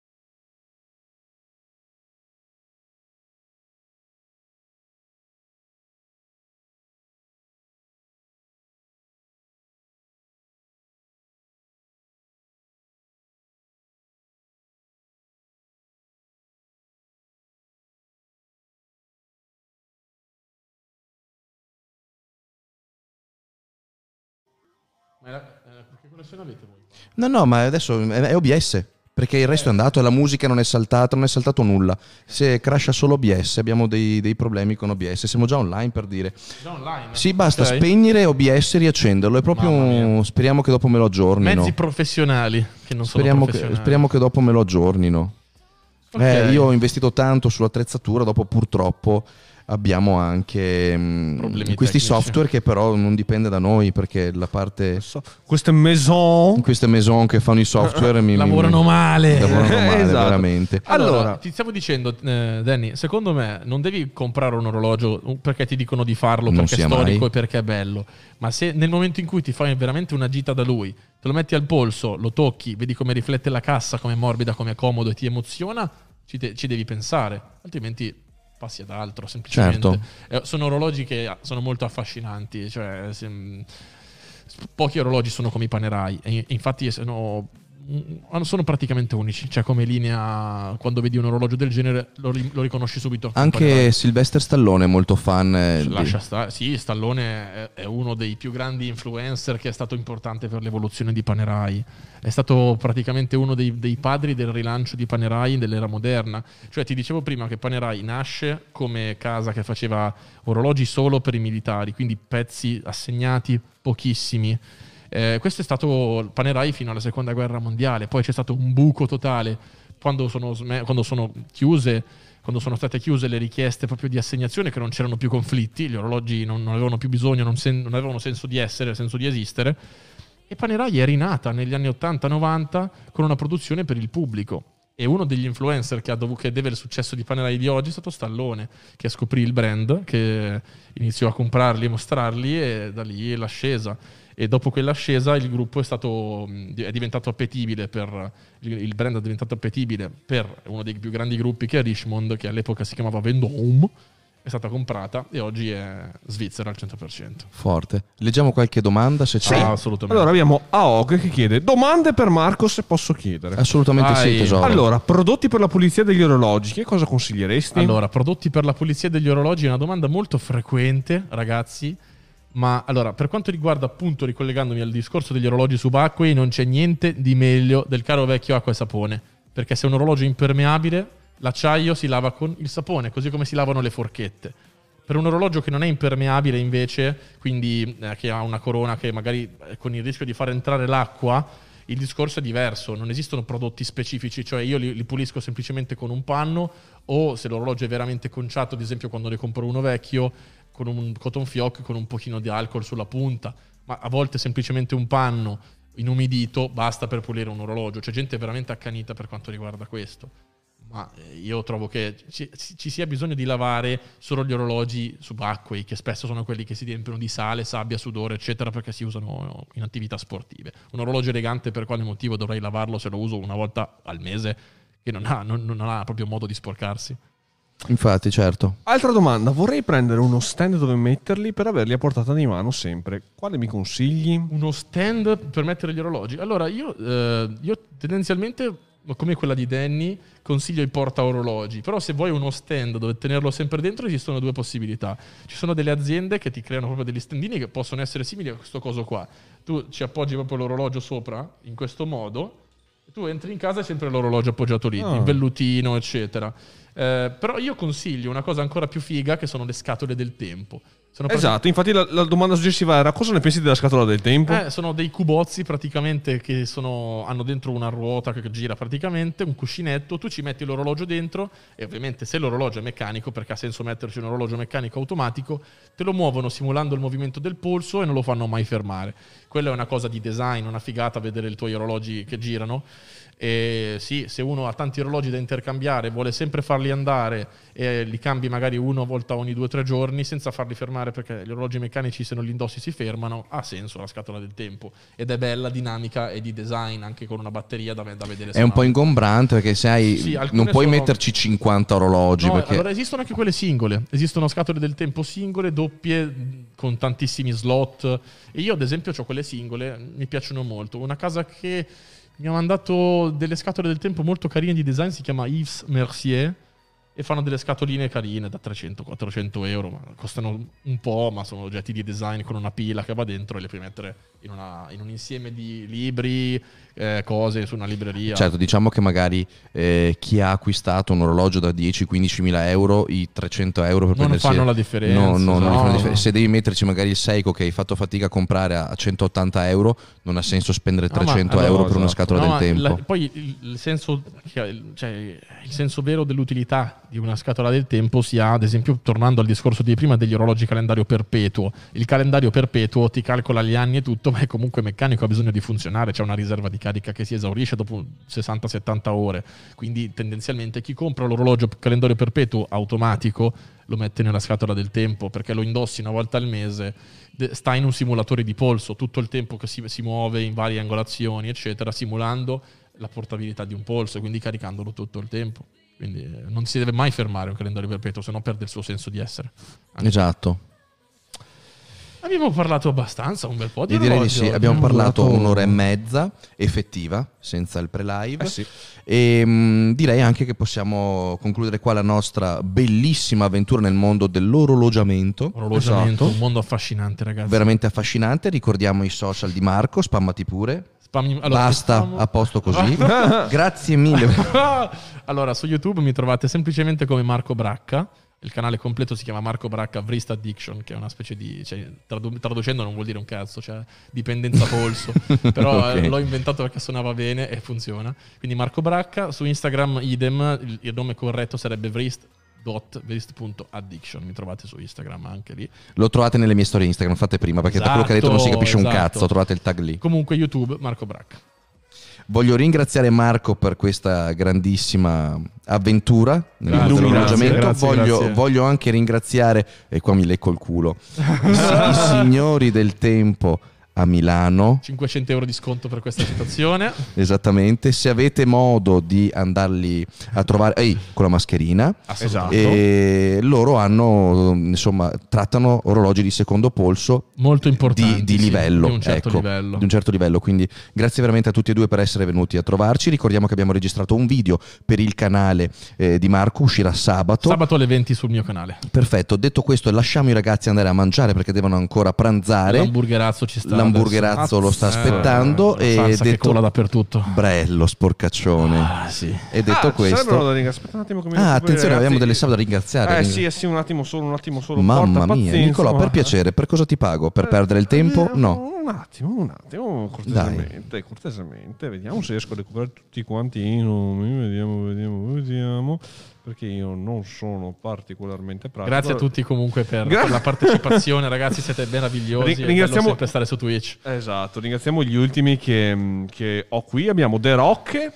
Ma la- eh, che connessione avete voi? No, no, ma adesso è OBS. Perché il resto è andato e la musica non è saltata, non è saltato nulla. Se crasha solo OBS, abbiamo dei, dei problemi con OBS. Siamo già online per dire. Già online? Sì, basta Ok. spegnere OBS e riaccenderlo. È proprio. Mia. Speriamo che dopo me lo aggiornino. Mezzi professionali che non sono Speriamo che, professionali. speriamo che dopo me lo aggiornino. Ok. Eh, io ho investito tanto sull'attrezzatura, dopo purtroppo abbiamo anche mm, Problemi questi tecnici. software che però non dipende da noi perché la parte So- Queste maison. queste maison che fanno i software mi, mi- Lavorano male. lavorano *laughs* male Esatto. veramente. Allora, Allora. ti stavo dicendo, eh, Danny, secondo me non devi comprare un orologio perché ti dicono di farlo, perché è storico mai. e perché è bello, ma se nel momento in cui ti fai veramente una gita da lui, te lo metti al polso, lo tocchi, vedi come riflette la cassa, come è morbida, come è comodo e ti emoziona, ci, te- ci devi pensare, altrimenti passi ad altro semplicemente. Certo. Eh, sono orologi che sono molto affascinanti, cioè se- pochi orologi sono come i panerai e infatti sono, sono praticamente unici, cioè come linea quando vedi un orologio del genere lo, ri- lo riconosci subito. Anche. Sylvester Stallone è molto fan. eh, di- Lascia stare, sì, Stallone è, è uno dei più grandi influencer che è stato importante per l'evoluzione di Panerai. È stato praticamente uno dei, dei padri del rilancio di Panerai dell'era moderna. Cioè, ti dicevo prima che Panerai nasce come casa che faceva orologi solo per i militari, quindi pezzi assegnati pochissimi. Eh, questo è stato Panerai fino alla seconda guerra mondiale, poi c'è stato un buco totale quando sono, quando sono chiuse quando sono state chiuse le richieste proprio di assegnazione, che non c'erano più conflitti, gli orologi non, non avevano più bisogno, non, sen- non avevano senso di essere, senso di esistere. E Panerai è rinata negli anni 80-90 con una produzione per il pubblico. E uno degli influencer che, ha dovu- che deve il successo di Panerai di oggi è stato Stallone, che scoprì il brand, che iniziò a comprarli e mostrarli e da lì l'ascesa. E dopo quell'ascesa il gruppo è, stato, mh, è diventato appetibile per il, brand è diventato appetibile per uno dei più grandi gruppi che è Richmond, che all'epoca si chiamava Vendôme, è stata comprata e oggi è Svizzera al 100%. Forte. Leggiamo qualche domanda se c'è. Ah, assolutamente. Allora abbiamo Aog che chiede domande per Marco se posso chiedere. Assolutamente sì, Vai. tesoro. Allora, prodotti per la pulizia degli orologi, che cosa consiglieresti? Allora, prodotti per la pulizia degli orologi è una domanda molto frequente, ragazzi. Ma allora, per quanto riguarda appunto, ricollegandomi al discorso degli orologi subacquei, non c'è niente di meglio del caro vecchio acqua e sapone. Perché se un orologio è impermeabile, l'acciaio si lava con il sapone, così come si lavano le forchette. Per un orologio che non è impermeabile, invece, quindi eh, che ha una corona che magari eh, con il rischio di far entrare l'acqua, il discorso è diverso. Non esistono prodotti specifici, cioè io li, li pulisco semplicemente con un panno o se l'orologio è veramente conciato, ad esempio quando ne compro uno vecchio, con un cotton fioc con un pochino di alcol sulla punta. Ma a volte semplicemente un panno inumidito basta per pulire un orologio. C'è gente veramente accanita per quanto riguarda questo. Ma eh, io trovo che ci, ci sia bisogno di lavare solo gli orologi subacquei, che spesso sono quelli che si riempiono di sale, sabbia, sudore, eccetera, perché si usano in attività sportive. Un orologio elegante, per quale motivo dovrei lavarlo se lo uso una volta al mese, che non ha, non- non ha proprio modo di sporcarsi? Infatti, certo. Altra domanda, vorrei prendere uno stand dove metterli per averli a portata di mano sempre. Quale mi consigli? Uno stand per mettere gli orologi. Allora, io, eh, io tendenzialmente, come quella di Danny, consiglio i porta orologi. Però se vuoi uno stand dove tenerlo sempre dentro, esistono due possibilità. Ci sono delle aziende che ti creano proprio degli standini che possono essere simili a questo coso qua. Tu ci appoggi proprio l'orologio sopra, in questo modo, e tu entri in casa e sempre l'orologio appoggiato lì, Ah. il vellutino, eccetera. Eh, però io consiglio una cosa ancora più figa che sono le scatole del tempo. Praticamente- Esatto, infatti la, la domanda successiva era cosa ne pensi della scatola del tempo? eh, sono dei cubozzi praticamente che sono- hanno dentro una ruota che gira praticamente, un cuscinetto, tu ci metti l'orologio dentro e ovviamente se l'orologio è meccanico, perché ha senso metterci un orologio meccanico automatico, te lo muovono simulando il movimento del polso e non lo fanno mai fermare. Quella è una cosa di design, una figata vedere i tuoi orologi che girano. E sì, se uno ha tanti orologi da intercambiare, vuole sempre farli andare e li cambi magari una volta ogni due o tre giorni senza farli fermare perché gli orologi meccanici se non li indossi si fermano, ha senso la scatola del tempo ed è bella, dinamica e di design anche con una batteria da, da vedere. È un po' ingombrante perché se hai Sì, non puoi sono- metterci 50 orologi No, perché allora esistono anche quelle singole, esistono scatole del tempo singole, doppie, con tantissimi slot. E io, ad esempio, ho quelle singole, mi piacciono molto. Una casa che mi ha mandato delle scatole del tempo molto carine di design, si chiama Yves Mercier. E fanno delle scatoline carine da 300-400 euro, ma costano un po', ma sono oggetti di design con una pila che va dentro e le puoi mettere in, una- in un insieme di libri, eh, cose su una libreria. Certo, diciamo che magari eh, chi ha acquistato un orologio da 10-15 mila euro, i 300 euro per Non prendersi... fanno la differenza, No, no, non no. fanno la differenza. Se devi metterci magari il Seiko che hai fatto fatica a comprare a 180 euro, non ha senso spendere No, ma 300 allora, euro per una esatto. scatola No, del ma tempo. la- poi il, il senso, cioè, il senso vero dell'utilità di una scatola del tempo si ha, ad esempio, tornando al discorso di prima degli orologi calendario perpetuo. Il calendario perpetuo ti calcola gli anni e tutto, ma è comunque meccanico, ha bisogno di funzionare, c'è una riserva di carica che si esaurisce dopo 60-70 ore. Quindi tendenzialmente chi compra l'orologio calendario perpetuo automatico lo mette nella scatola del tempo perché lo indossi una volta al mese, sta in un simulatore di polso tutto il tempo che si, si muove in varie angolazioni, eccetera, simulando la portabilità di un polso e quindi caricandolo tutto il tempo. Quindi eh, non si deve mai fermare un calendario perpetuo, se no perde il suo senso di essere. Anche- Esatto. Abbiamo parlato abbastanza, un bel po' di Io direi di sì, abbiamo parlato un'ora e mezza effettiva, senza il pre-live. Eh sì. E mh, direi anche che possiamo concludere qua la nostra bellissima avventura nel mondo dell'orologiamento. Orologiamento, Esatto. un mondo affascinante, ragazzi. Veramente affascinante. Ricordiamo i social di Marco, spammati pure. Spammi- allora, Basta, facciamo- a posto così. *laughs* Grazie mille. *laughs* allora, su YouTube mi trovate semplicemente come Marco Bracca. Il canale completo si chiama Marco Bracca Wrist Addiction, che è una specie di. Cioè, tradu- traducendo non vuol dire un cazzo, cioè dipendenza polso. *laughs* Però eh, l'ho inventato perché suonava bene e funziona. Quindi Marco Bracca. Su Instagram, idem. Il, il nome corretto sarebbe Wrist. wrist.addiction mi trovate su Instagram anche lì Lo trovate nelle mie storie Instagram, fate prima, perché da quello che ha detto non si capisce un Esatto, cazzo. Trovate il tag lì. comunque YouTube Marco Bracca Voglio ringraziare Marco per questa grandissima avventura nel mondo Grazie, dell'orologiamento. grazie, voglio, grazie. voglio anche ringraziare, e qua mi lecco il culo, i, i *laughs* signori del tempo a Milano. 500 euro di sconto per questa citazione *laughs* Esattamente, se avete modo di andarli a trovare ehi, con la mascherina, Esatto. e loro hanno, insomma, trattano orologi di secondo polso molto importante di, di livello, di un certo ecco, livello di un certo livello. Quindi grazie veramente a tutti e due per essere venuti a trovarci. Ricordiamo che abbiamo registrato un video per il canale eh, di Marco, uscirà sabato. sabato alle 20 sul mio canale Perfetto, detto questo lasciamo i ragazzi andare a mangiare perché devono ancora pranzare. l'hamburgerazzo ci sta L'hamburgerazzo lo sta Eh, aspettando la e salsa che detto cola dappertutto Brello, sporcaccione. ah sì E detto Ah, questo... Aspetta un attimo mi Ah, attenzione, abbiamo delle salve da ringraziare. Eh sì, eh sì, un attimo solo, un attimo solo. Mamma porta mia, pazienza, Nicolò, per guarda. piacere, per cosa ti pago? Per perdere il tempo? Eh, No. Un attimo, un attimo, cortesemente, cortesemente. Vediamo se riesco a recuperare tutti quanti i nomi. Vediamo, vediamo, vediamo. Perché io non sono particolarmente pratico. grazie a tutti comunque per, Gra- per la partecipazione ragazzi *laughs* siete meravigliosi ringraziamo- sempre stare su Twitch Esatto, ringraziamo gli ultimi che, che ho qui. Abbiamo The Rock,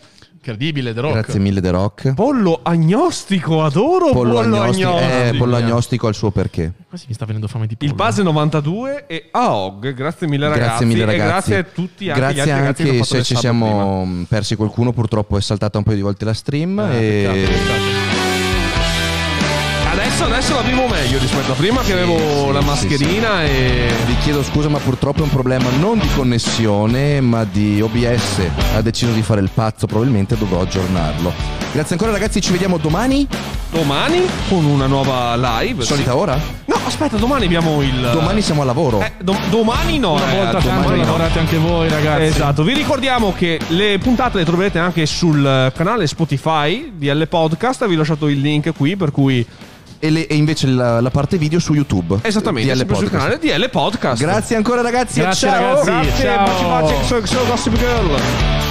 incredibile The Rock Grazie mille, The Rock. Pollo Agnostico, adoro Pollo, Pollo, agnostico, Agnostico. eh, pollo agnostico ha il suo perché. quasi mi sta venendo fame di pollo Il Base 92 e AOG, grazie mille ragazzi. Grazie mille E ragazzi. grazie a tutti anche gli Grazie anche fatto se ci sub prima. siamo persi qualcuno, purtroppo è saltata un paio di volte la stream. Ah, e... peccato, peccato. Adesso, la vivo meglio rispetto a prima che avevo sì, la sì, mascherina e... Vi chiedo scusa, ma purtroppo è un problema non di connessione, ma di OBS. Ha deciso di fare il pazzo, probabilmente dovrò aggiornarlo. Grazie ancora ragazzi, ci vediamo domani. Domani con una nuova live. sì. Solita ora? No, aspetta, domani abbiamo il... Domani siamo a lavoro. Eh, dom- domani no. una eh, volta domani tanto no. lavorate anche voi ragazzi Esatto, vi ricordiamo che le puntate le troverete anche sul canale Spotify di L Podcast, vi ho lasciato il link qui per cui E, le- e invece la, la parte video su YouTube. esattamente DL sul Podcast. canale di L Podcast. Grazie ancora ragazzi. Grazie, ciao. ragazzi. Grazie, Ciao. baci baci, sono Gossip Girl.